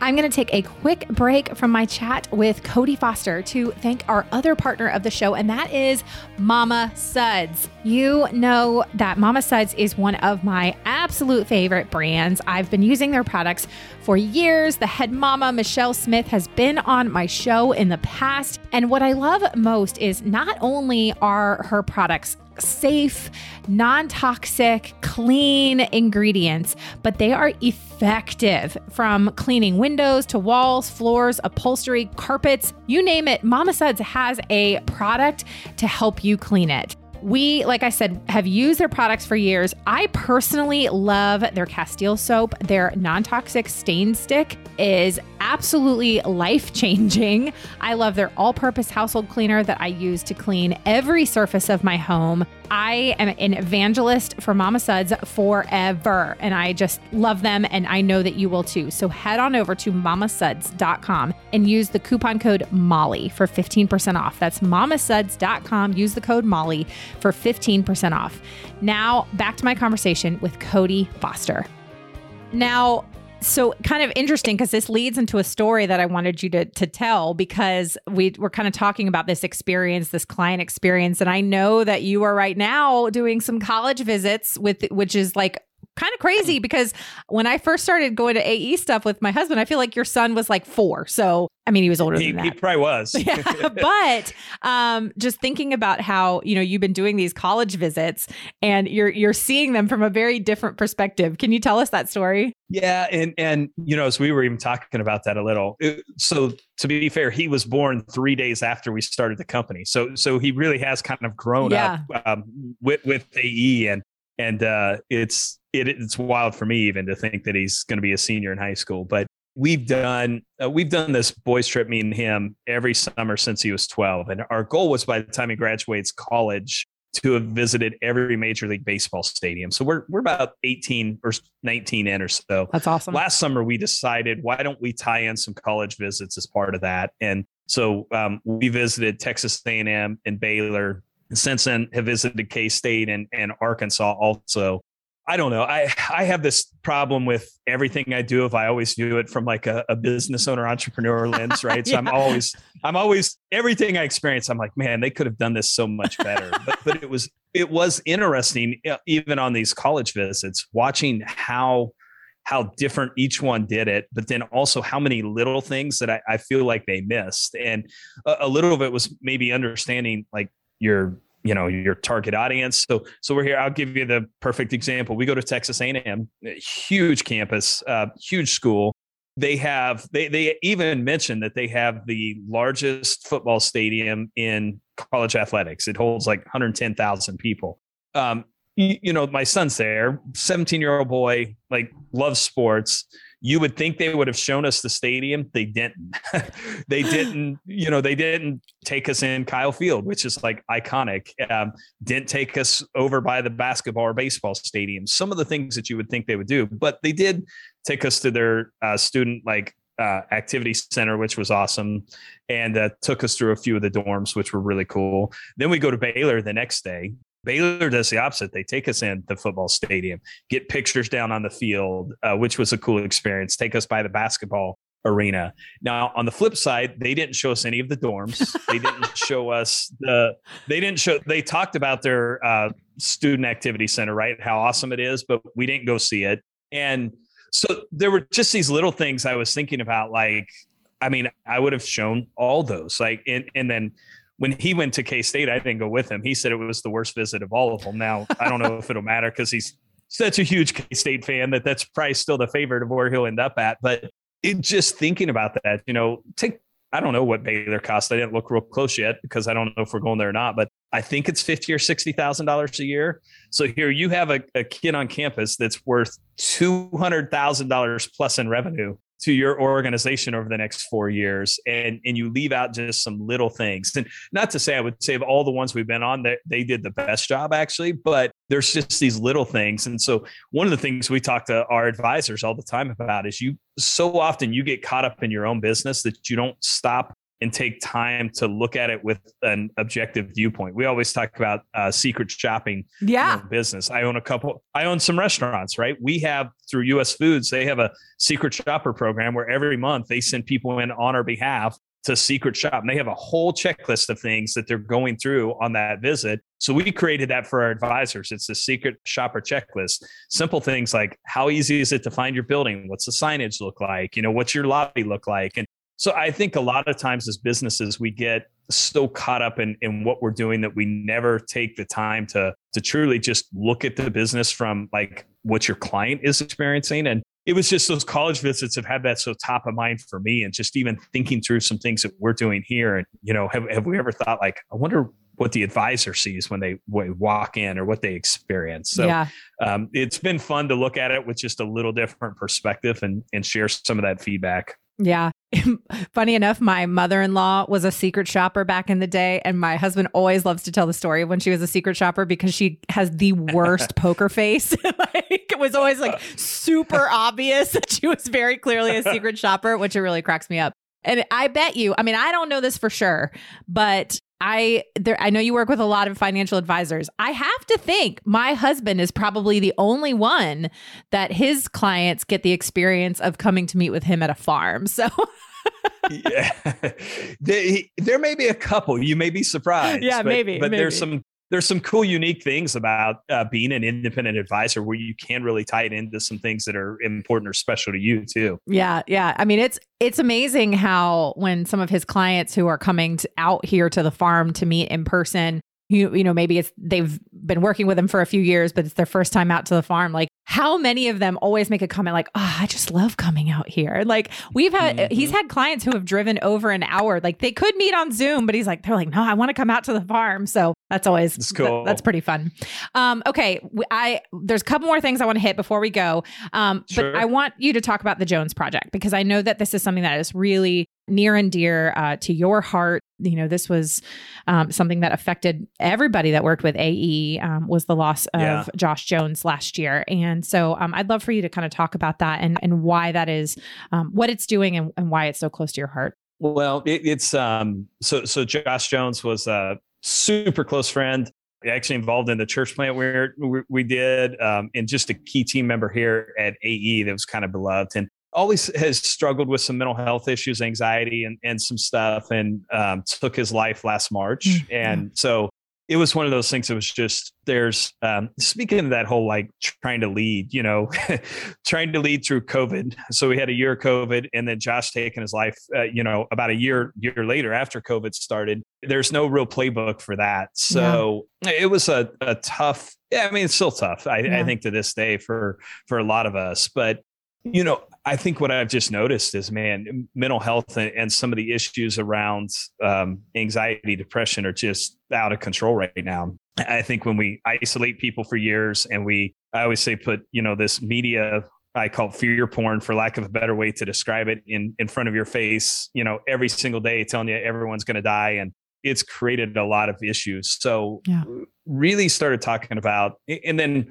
I'm going to take a quick break from my chat with Cody Foster to thank our other partner of the show, and that is Mama Suds. You know that Mama Suds is one of my absolute favorite brands. I've been using their products for years. The head mama, Michelle Smith, has been on my show in the past. And what I love most is not only are her products safe, non toxic, clean ingredients, but they are effective from cleaning windows to walls, floors, upholstery, carpets, you name it. Mama Suds has a product to help you clean it. We, like I said, have used their products for years. I personally love their Castile soap. Their non toxic stain stick is absolutely life changing. I love their all purpose household cleaner that I use to clean every surface of my home. I am an evangelist for Mama Suds forever, and I just love them, and I know that you will too. So head on over to mamasuds.com and use the coupon code MOLLY for 15% off. That's mamasuds.com. Use the code MOLLY for 15% off. Now, back to my conversation with Cody Foster. Now, so kind of interesting because this leads into a story that I wanted you to to tell because we we're kind of talking about this experience, this client experience, and I know that you are right now doing some college visits with which is like kind of crazy because when I first started going to AE stuff with my husband, I feel like your son was like four. So, I mean, he was older he, than that. He probably was. yeah, but um, just thinking about how, you know, you've been doing these college visits and you're you're seeing them from a very different perspective. Can you tell us that story? Yeah, and and you know, as we were even talking about that a little. It, so to be fair, he was born three days after we started the company. So so he really has kind of grown yeah. up um, with with AE and and uh, it's it, it's wild for me even to think that he's going to be a senior in high school. But we've done uh, we've done this boys trip, me and him, every summer since he was twelve, and our goal was by the time he graduates college to have visited every major league baseball stadium. So we're we're about 18 or 19 in or so. That's awesome. Last summer we decided why don't we tie in some college visits as part of that? And so um, we visited Texas A&M and Baylor, since then have visited K State and, and Arkansas also. I don't know. I, I have this problem with everything I do if I always do it from like a, a business owner entrepreneur lens, right? yeah. So I'm always I'm always everything I experience, I'm like, man, they could have done this so much better. but but it was it was interesting, even on these college visits, watching how how different each one did it, but then also how many little things that I, I feel like they missed. And a, a little of it was maybe understanding like your you know your target audience. So so we're here. I'll give you the perfect example. We go to texas a&m huge campus uh, huge school. They have they they even mentioned that they have the largest football stadium in college athletics. It holds like 110000 people. Um, you, you know my son's there 17 year old boy like loves sports you would think they would have shown us the stadium. They didn't. they didn't. You know, they didn't take us in Kyle Field, which is like iconic. Um, didn't take us over by the basketball or baseball stadium. Some of the things that you would think they would do, but they did take us to their uh, student like uh, activity center, which was awesome, and uh, took us through a few of the dorms, which were really cool. Then we go to Baylor the next day, Baylor does the opposite. They take us in the football stadium, get pictures down on the field, uh, which was a cool experience. Take us by the basketball arena. Now, on the flip side, they didn't show us any of the dorms. they didn't show us the. They didn't show. They talked about their uh, student activity center, right? How awesome it is, but we didn't go see it. And so there were just these little things I was thinking about, like. I mean, I would have shown all those, like, and, and then when he went to K State, I didn't go with him. He said it was the worst visit of all of them. Now I don't know if it'll matter because he's such a huge K State fan that that's probably still the favorite of where he'll end up at. But it, just thinking about that, you know, take I don't know what Baylor cost. I didn't look real close yet because I don't know if we're going there or not. But I think it's fifty or sixty thousand dollars a year. So here you have a, a kid on campus that's worth two hundred thousand dollars plus in revenue to your organization over the next four years and and you leave out just some little things. And not to say i would say of all the ones we've been on that they, they did the best job actually but there's just these little things. And so one of the things we talk to our advisors all the time about is you so often you get caught up in your own business that you don't stop and take time to look at it with an objective viewpoint. We always talk about uh, secret shopping yeah. Business. I own a couple, I own some restaurants, right? We have through US Foods, they have a secret shopper program where every month they send people in on our behalf to secret shop. And they have a whole checklist of things that they're going through on that visit. So we created that for our advisors. It's a secret shopper checklist. Simple things like how easy is it to find your building? What's the signage look like? You know, what's your lobby look like? And so I think a lot of times as businesses, we get so caught up in, in what we're doing that we never take the time to to truly just look at the business from like what your client is experiencing. And it was just those college visits have had that so top of mind for me and just even thinking through some things that we're doing here. And, you know, have, have we ever thought like, I wonder what the advisor sees when they walk in or what they experience. So yeah. um, it's been fun to look at it with just a little different perspective and, and share some of that feedback. Yeah. Funny enough, my mother in law was a secret shopper back in the day. And my husband always loves to tell the story of when she was a secret shopper because she has the worst poker face. like, it was always like super obvious that she was very clearly a secret shopper, which it really cracks me up. And I bet you, I mean, I don't know this for sure, but I there I know you work with a lot of financial advisors. I have to think my husband is probably the only one that his clients get the experience of coming to meet with him at a farm. So yeah. There, there may be a couple. You may be surprised. Yeah, but, maybe. But maybe. there's some there's some cool, unique things about uh, being an independent advisor where you can really tie it into some things that are important or special to you too. Yeah, yeah. I mean, it's it's amazing how when some of his clients who are coming to, out here to the farm to meet in person, you you know maybe it's they've been working with him for a few years, but it's their first time out to the farm. Like how many of them always make a comment like, "Oh, I just love coming out here." Like we've had mm-hmm. he's had clients who have driven over an hour. Like they could meet on Zoom, but he's like they're like, "No, I want to come out to the farm." So that's always that's cool. Th- that's pretty fun. Um, okay, I there's a couple more things I want to hit before we go. Um, sure. but I want you to talk about the Jones project because I know that this is something that is really near and dear uh, to your heart. You know, this was um, something that affected everybody that worked with AE. Um, was the loss of yeah. Josh Jones last year, and so um, I'd love for you to kind of talk about that and and why that is, um, what it's doing, and, and, why it's so close to your heart. Well, it, it's um, so so. Josh Jones was a super close friend actually involved in the church plant where we did um, and just a key team member here at AE that was kind of beloved. And always has struggled with some mental health issues, anxiety, and and some stuff, and um, took his life last March. Mm-hmm. And so it was one of those things that was just there's um, speaking of that whole like trying to lead, you know, trying to lead through COVID. So we had a year of COVID, and then Josh taking his life, uh, you know, about a year year later after COVID started. There's no real playbook for that, so yeah. it was a, a tough. Yeah, I mean, it's still tough. I, yeah. I think to this day for for a lot of us, but you know, I think what I've just noticed is, man, mental health and, and some of the issues around um, anxiety, depression are just out of control right now. I think when we isolate people for years and we, I always say, put, you know, this media, I call fear porn for lack of a better way to describe it in, in front of your face, you know, every single day telling you everyone's going to die. And it's created a lot of issues. So yeah. really started talking about, and then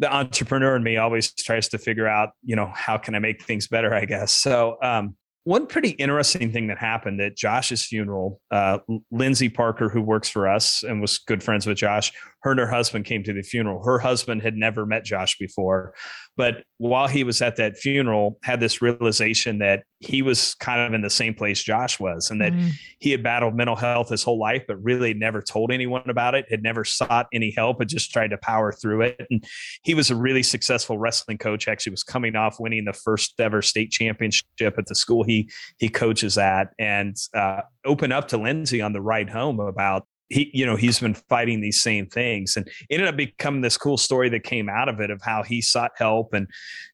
the entrepreneur in me always tries to figure out, you know, how can I make things better, I guess. So, um, one pretty interesting thing that happened at Josh's funeral, uh, Lindsay Parker, who works for us and was good friends with Josh, her and her husband came to the funeral. Her husband had never met Josh before, but while he was at that funeral, had this realization that he was kind of in the same place Josh was, and that mm. he had battled mental health his whole life, but really never told anyone about it, had never sought any help, had just tried to power through it. And he was a really successful wrestling coach. Actually, was coming off winning the first ever state championship at the school he he coaches at, and uh, open up to Lindsay on the ride home about he you know he's been fighting these same things and ended up becoming this cool story that came out of it of how he sought help and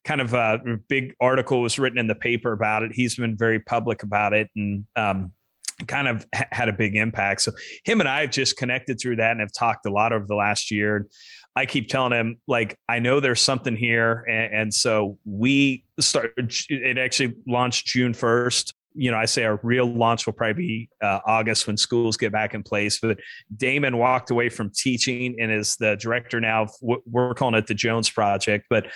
kind of a big article was written in the paper about it he's been very public about it and um, kind of ha- had a big impact. So him and I have just connected through that and have talked a lot over the last year. I keep telling him like I know there's something here, and, and so we started. It actually launched June first. You know, I say our real launch will probably be uh, August when schools get back in place. But Damon walked away from teaching and is the director now. We're calling it the Jones Project, but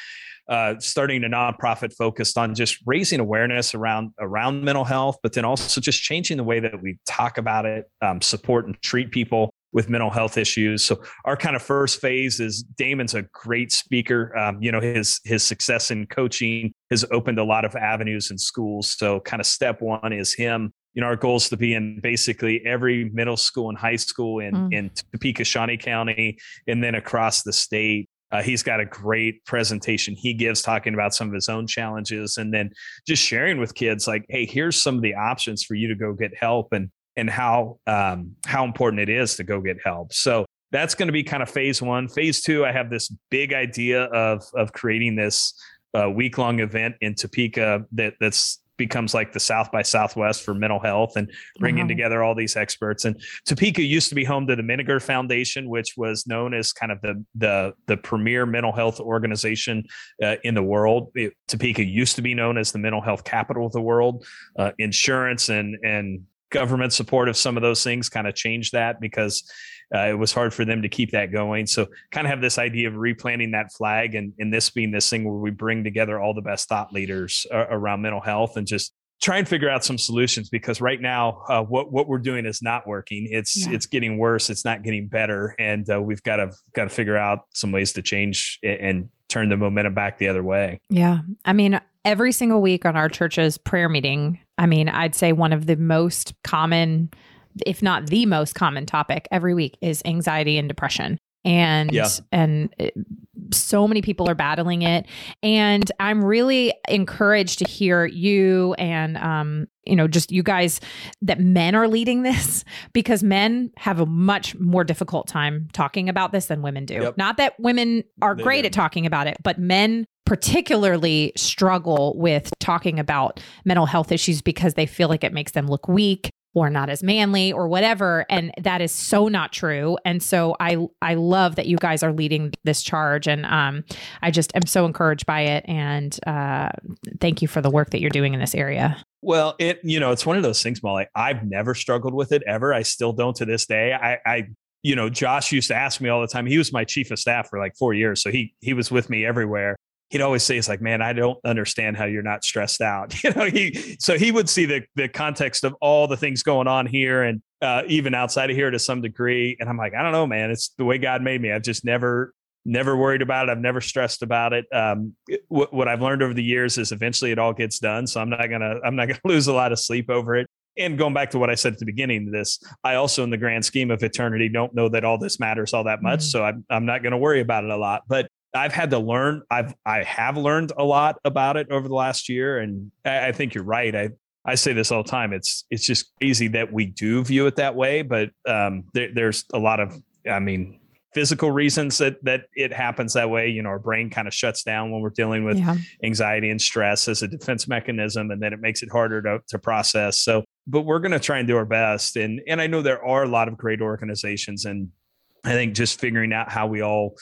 uh, starting a nonprofit focused on just raising awareness around around mental health, but then also just changing the way that we talk about it, um, support and treat people with mental health issues. So our kind of first phase is Damon's a great speaker. Um, you know, his his success in coaching has opened a lot of avenues in schools. So kind of step one is him. You know, our goal is to be in basically every middle school and high school in mm. in Topeka, Shawnee County, and then across the state. Uh, he's got a great presentation he gives talking about some of his own challenges and then just sharing with kids like hey here's some of the options for you to go get help and and how um, how important it is to go get help. So that's going to be kind of phase one. Phase two, I have this big idea of of creating this uh, week long event in Topeka that that's becomes like the South by Southwest for mental health and bringing together all these experts. And Topeka used to be home to the Menninger Foundation, which was known as kind of the the the premier mental health organization uh, in the world. It, Topeka used to be known as the mental health capital of the world. Uh, insurance and and government support of some of those things kind of changed that because uh, it was hard for them to keep that going. So, kind of have this idea of replanting that flag, and, and this being this thing where we bring together all the best thought leaders uh, around mental health and just try and figure out some solutions because right now uh, what what we're doing is not working. It's yeah. it's getting worse. It's not getting better. And uh, we've got to got to figure out some ways to change and turn the momentum back the other way. Yeah. I mean every single week on our church's prayer meeting I mean, I'd say one of the most common, if not the most common topic every week is anxiety and depression. And yeah. and it, so many people are battling it and i'm really encouraged to hear you and um you know just you guys that men are leading this because men have a much more difficult time talking about this than women do yep. not that women are they great do. at talking about it but men particularly struggle with talking about mental health issues because they feel like it makes them look weak or not as manly or whatever. And that is so not true. And so i i love that you guys are leading this charge. And um i just am so encouraged by it. And uh thank you for the work that you're doing in this area. Well it you know it's one of those things molly. I've never struggled with it ever. I still don't to this day. I i you know josh used to ask me all the time. He was my chief of staff for like four years. So he he was with me everywhere he'd always say, "It's like, man, I don't understand how you're not stressed out." You know, he so he would see the the context of all the things going on here and uh, even outside of here to some degree. And I'm like, I don't know, man. It's the way God made me. I've just never never worried about it. I've never stressed about it. Um, what, what I've learned over the years is eventually it all gets done. So I'm not gonna I'm not gonna lose a lot of sleep over it. And going back to what I said at the beginning of this, I also, in the grand scheme of eternity, don't know that all this matters all that much. Mm-hmm. So I'm, I'm not going to worry about it a lot. But I've had to learn. I've I have learned a lot about it over the last year, and I, I, think you're right. I I say this all the time. It's it's just easy that we do view it that way, but um, there, there's a lot of I mean physical reasons that that it happens that way. You know, our brain kind of shuts down when we're dealing with yeah. anxiety and stress as a defense mechanism, and then it makes it harder to to process. So, but we're going to try and do our best, and and I know there are a lot of great organizations, and I think just figuring out how we all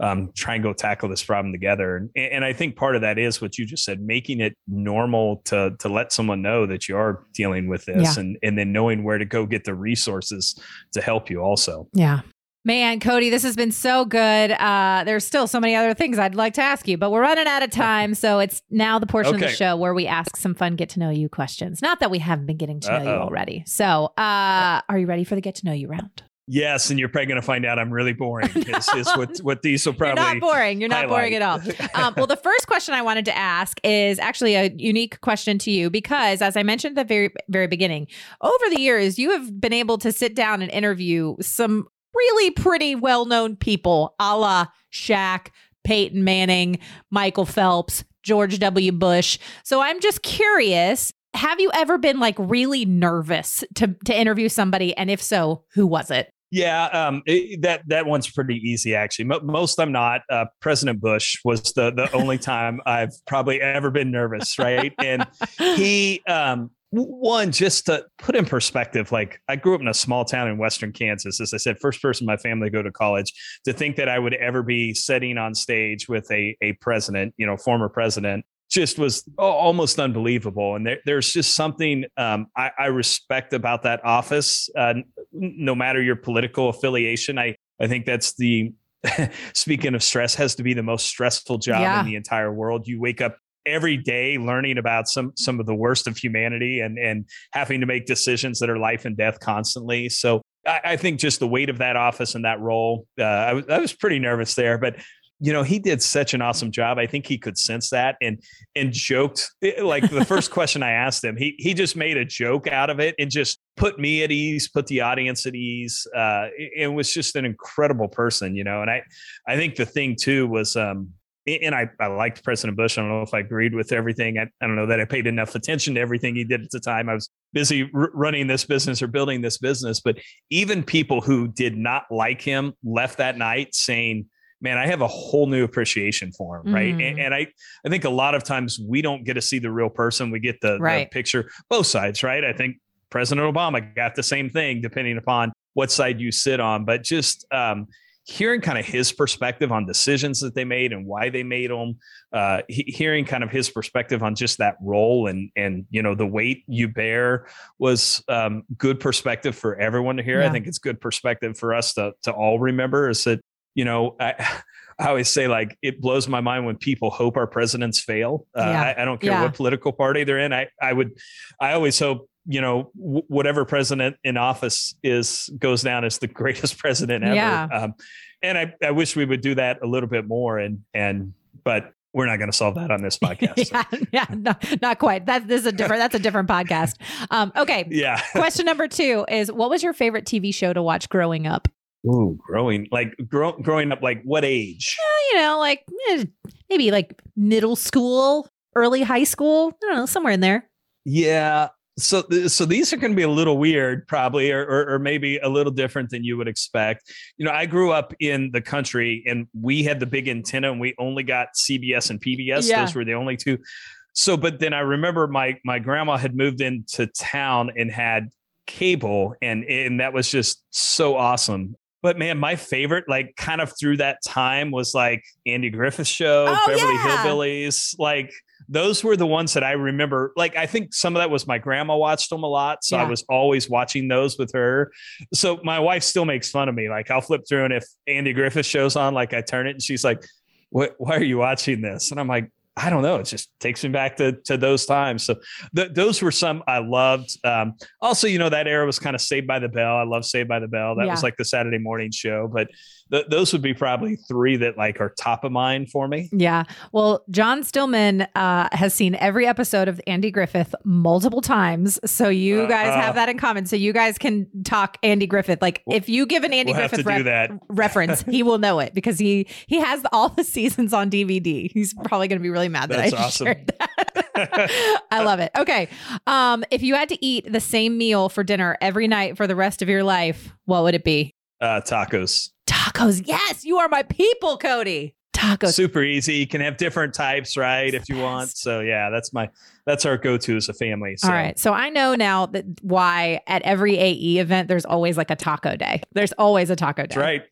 um, try and go tackle this problem together. And, and I think part of that is what you just said, making it normal to to let someone know that you are dealing with this, yeah. and and then knowing where to go get the resources to help you. Also, yeah. Man, Cody, this has been so good. Uh, there's still so many other things I'd like to ask you, but we're running out of time. So it's now the portion okay. of the show where we ask some fun get to know you questions. Not that we haven't been getting to know Uh-oh. you already. So uh, are you ready for the get to know you round? Yes, and you're probably going to find out I'm really boring. Is, is what what these will probably. You're not boring. You're not highlight. boring at all. Um, well, the first question I wanted to ask is actually a unique question to you because, as I mentioned at the very very beginning, over the years you have been able to sit down and interview some really pretty well known people, a la Shaq, Peyton Manning, Michael Phelps, George W. Bush. So I'm just curious have you ever been like really nervous to to interview somebody and if so who was it yeah, um, it, that that one's pretty easy actually. most I'm not. Uh, President Bush was the the only time I've probably ever been nervous, right? And he, um, one just to put in perspective like i grew up in a small town in western kansas as i said first person in my family to go to college to think that i would ever be sitting on stage with a, a president you know former president just was almost unbelievable and there, there's just something um, I, I, respect about that office uh, no matter your political affiliation i i think that's the speaking of stress has to be the most stressful job yeah. in the entire world you wake up every day learning about some some of the worst of humanity and and having to make decisions that are life and death constantly. So I, I think just the weight of that office and that role, uh, I was I was pretty nervous there, but you know he did such an awesome job i think he could sense that and and joked eh, like the first question i asked him he he just made a joke out of it and just put me at ease put the audience at ease uh it was just an incredible person you know and i i think the thing too was um and I, I liked President Bush. I don't know if I agreed with everything. I, I don't know that I paid enough attention to everything he did at the time. I was busy r- running this business or building this business. But even people who did not like him left that night saying, man, I have a whole new appreciation for him. Right. Mm. And, and, I, I think a lot of times we don't get to see the real person. We get the, right. the picture, both sides. Right. I think President Obama got the same thing, depending upon what side you sit on. But just, um, hearing kind of his perspective on decisions that they made and why they made them uh, he, hearing kind of his perspective on just that role and and you know the weight you bear was um, good perspective for everyone to hear yeah. i think it's good perspective for us to to all remember is that you know I, I always say like it blows my mind when people hope our presidents fail. Uh, yeah. I, I, don't care yeah. what political party they're in. I I would I always hope you know w- whatever president in office is goes down as the greatest president ever yeah. um, and I, I wish we would do that a little bit more and and but we're not going to solve that on this podcast. yeah, yeah no, not quite. That this is a different. That's a different podcast. Um, okay. Yeah. Question number two is: What was your favorite TV show to watch growing up? Ooh, growing like grow, growing up. Like what age? Yeah, you know, like eh, maybe like middle school, early high school. I don't know, somewhere in there. Yeah, so so these are going to be a little weird probably or, or, or maybe a little different than you would expect you know i grew up in the country and we had the big antenna and we only got cbs and pbs yeah. those were the only two so but then i remember my my grandma had moved into town and had cable and and that was just so awesome but man, my favorite, like kind of through that time, was like Andy Griffith Show, oh, Beverly yeah. Hillbillies. Like those were the ones that I remember. Like I think some of that was my grandma watched them a lot, so yeah. I was always watching those with her. So my wife still makes fun of me. Like I'll flip through, and if Andy Griffith shows on, like I turn it, and she's like, "What? Why are you watching this?" And I'm like, I don't know. It just takes me back to, to those times. So th- those were some I loved. Um, also, you know, that era was kind of Saved by the Bell. I love Saved by the Bell. That yeah. was like the Saturday morning show. But th- those would be probably three that like are top of mind for me. Yeah. Well, John Stillman uh, has seen every episode of Andy Griffith multiple times. So you uh, guys have that in common. So you guys can talk Andy Griffith. Like if you give an Andy we'll Griffith re- reference, he will know it because he he has all the seasons on DVD. He's probably going to be really mad that That's I awesome. shared that. I love it. Okay. Um, if you had to eat the same meal for dinner every night for the rest of your life, what would it be? Uh, tacos. Tacos. Yes, you are my people, Cody. Tacos. Super easy. You can have different types, right? If you want. So yeah, that's my that's our go-to as a family. So. All right. So I know now that why at every AE event there's always like a taco day. There's always a taco day. That's right.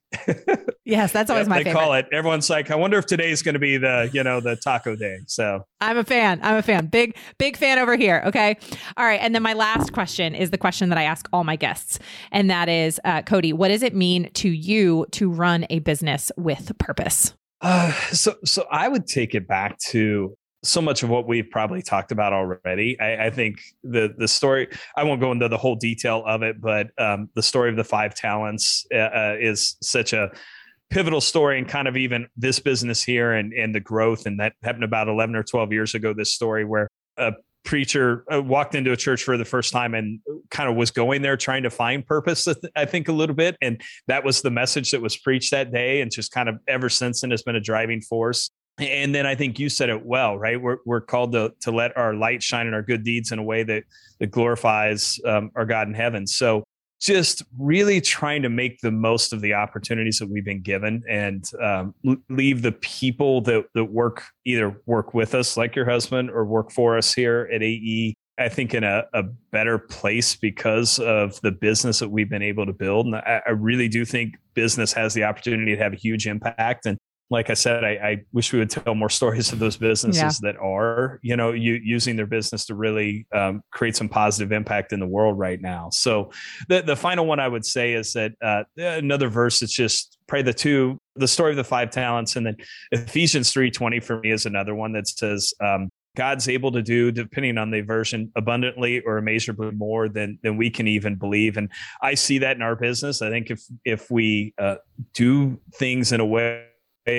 yes, that's always yep, my they favorite. call it. Everyone's like, I wonder if today's going to be the, you know, the taco day. So I'm a fan. I'm a fan. Big, big fan over here. Okay. All right. And then my last question is the question that I ask all my guests. And that is, uh, Cody, what does it mean to you to run a business with purpose? Uh, so, so I would take it back to so much of what we've probably talked about already. I, I, think the the story. I won't go into the whole detail of it, but um, the story of the five talents uh, uh, is such a pivotal story, and kind of even this business here and and the growth. And that happened about eleven or twelve years ago. This story where a preacher uh, walked into a church for the first time and kind of was going there trying to find purpose. I think a little bit, and that was the message that was preached that day, and just kind of ever since then has been a driving force and then I think you said it well, right? We're, we're called to, to let our light shine in our good deeds in a way that, that glorifies um, our God in heaven. So just really trying to make the most of the opportunities that we've been given and um, leave the people that, that work either work with us like your husband or work for us here at AE I think, in a, a better place because of the business that we've been able to build. And I, I really do think business has the opportunity to have a huge impact. And like I said, I, I, wish we would tell more stories of those businesses yeah. that are, you know, you, using their business to really um, create some positive impact in the world right now. So the the final one I would say is that uh, another verse that's just pray the two, the story of the five talents, and then Ephesians three twenty for me is another one that says. Um, God's able to do, depending on the version, abundantly or immeasurably more than than we can even believe. And I see that in our business. I think if if we uh, do things in a way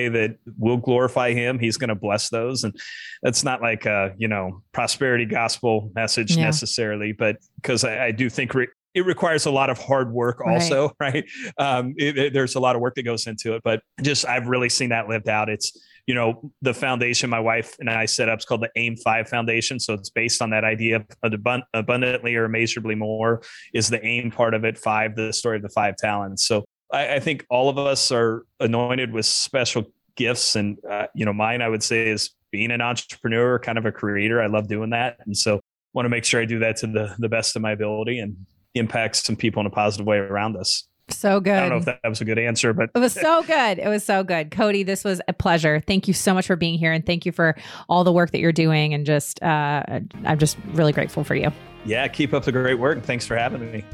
that will glorify him he's going to bless those. And that's not like a you know prosperity gospel message yeah. necessarily but because I, I, do think re- it requires a lot of hard work also right, right? Um, it, it, there's a lot of work that goes into it but just i've really seen that lived out. It's you know the foundation my wife and i set up is called the aim five foundation. So it's based on that idea of abundantly or immeasurably more is the aim part of it five the story of the five talents. So I, I think all of us are anointed with special gifts, and uh, you know, mine I would say is being an entrepreneur, kind of a creator. I love doing that, and so want to make sure I do that to the the best of my ability and impact some people in a positive way around us. So good. I don't know if that was a good answer, but it was so good. It was so good. Cody, this was a pleasure. Thank you so much for being here and thank you for all the work that you're doing. And just, uh, I'm just really grateful for you. Yeah, keep up the great work. Thanks for having me.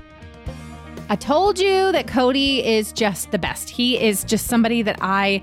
I told you that Cody is just the best. He is just somebody that I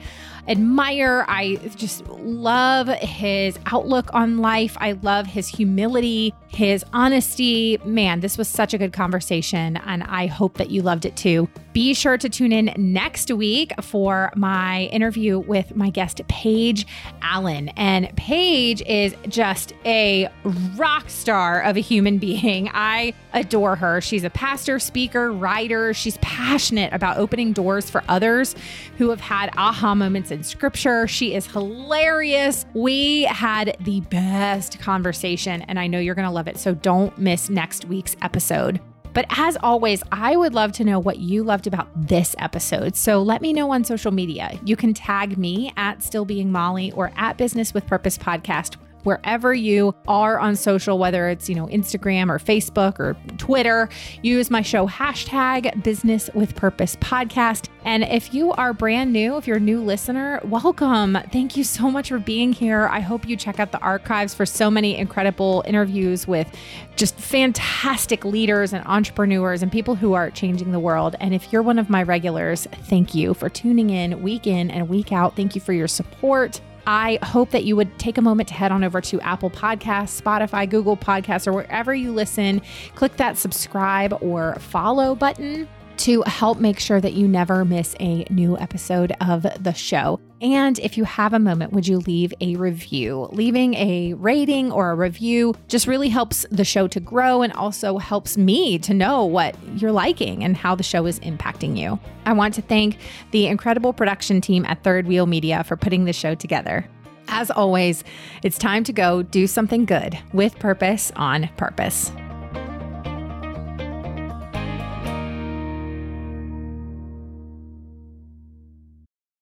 admire. I just love his outlook on life. I love his humility, his honesty. Man, this was such a good conversation, and I hope that you loved it too. Be sure to tune in next week for my interview with my guest, Paige Allen. And Paige is just a rock star of a human being. I adore her. She's a pastor, speaker, writer. She's passionate about opening doors for others who have had aha moments in scripture. She is hilarious. We had the best conversation, and I know you're going to love it. So don't miss next week's episode. But as always, I would love to know what you loved about this episode. So let me know on social media. You can tag me at Still Being Molly or at Business with Purpose Podcast wherever you are on social, whether it's, you know, Instagram or Facebook or Twitter. Use my show hashtag business with purpose podcast. And if you are brand new, if you're a new listener, welcome. Thank you so much for being here. I hope you check out the archives for so many incredible interviews with just fantastic leaders and entrepreneurs and people who are changing the world. And if you're one of my regulars, thank you for tuning in week in and week out. Thank you for your support. I hope that you would take a moment to head on over to Apple Podcasts, Spotify, Google Podcasts, or wherever you listen. Click that subscribe or follow button to help make sure that you never miss a new episode of the show. And if you have a moment, would you leave a review? Leaving a rating or a review just really helps the show to grow and also helps me to know what you're liking and how the show is impacting you. I want to thank the incredible production team at Third Wheel Media for putting the show together. As always, it's time to go do something good with purpose on purpose.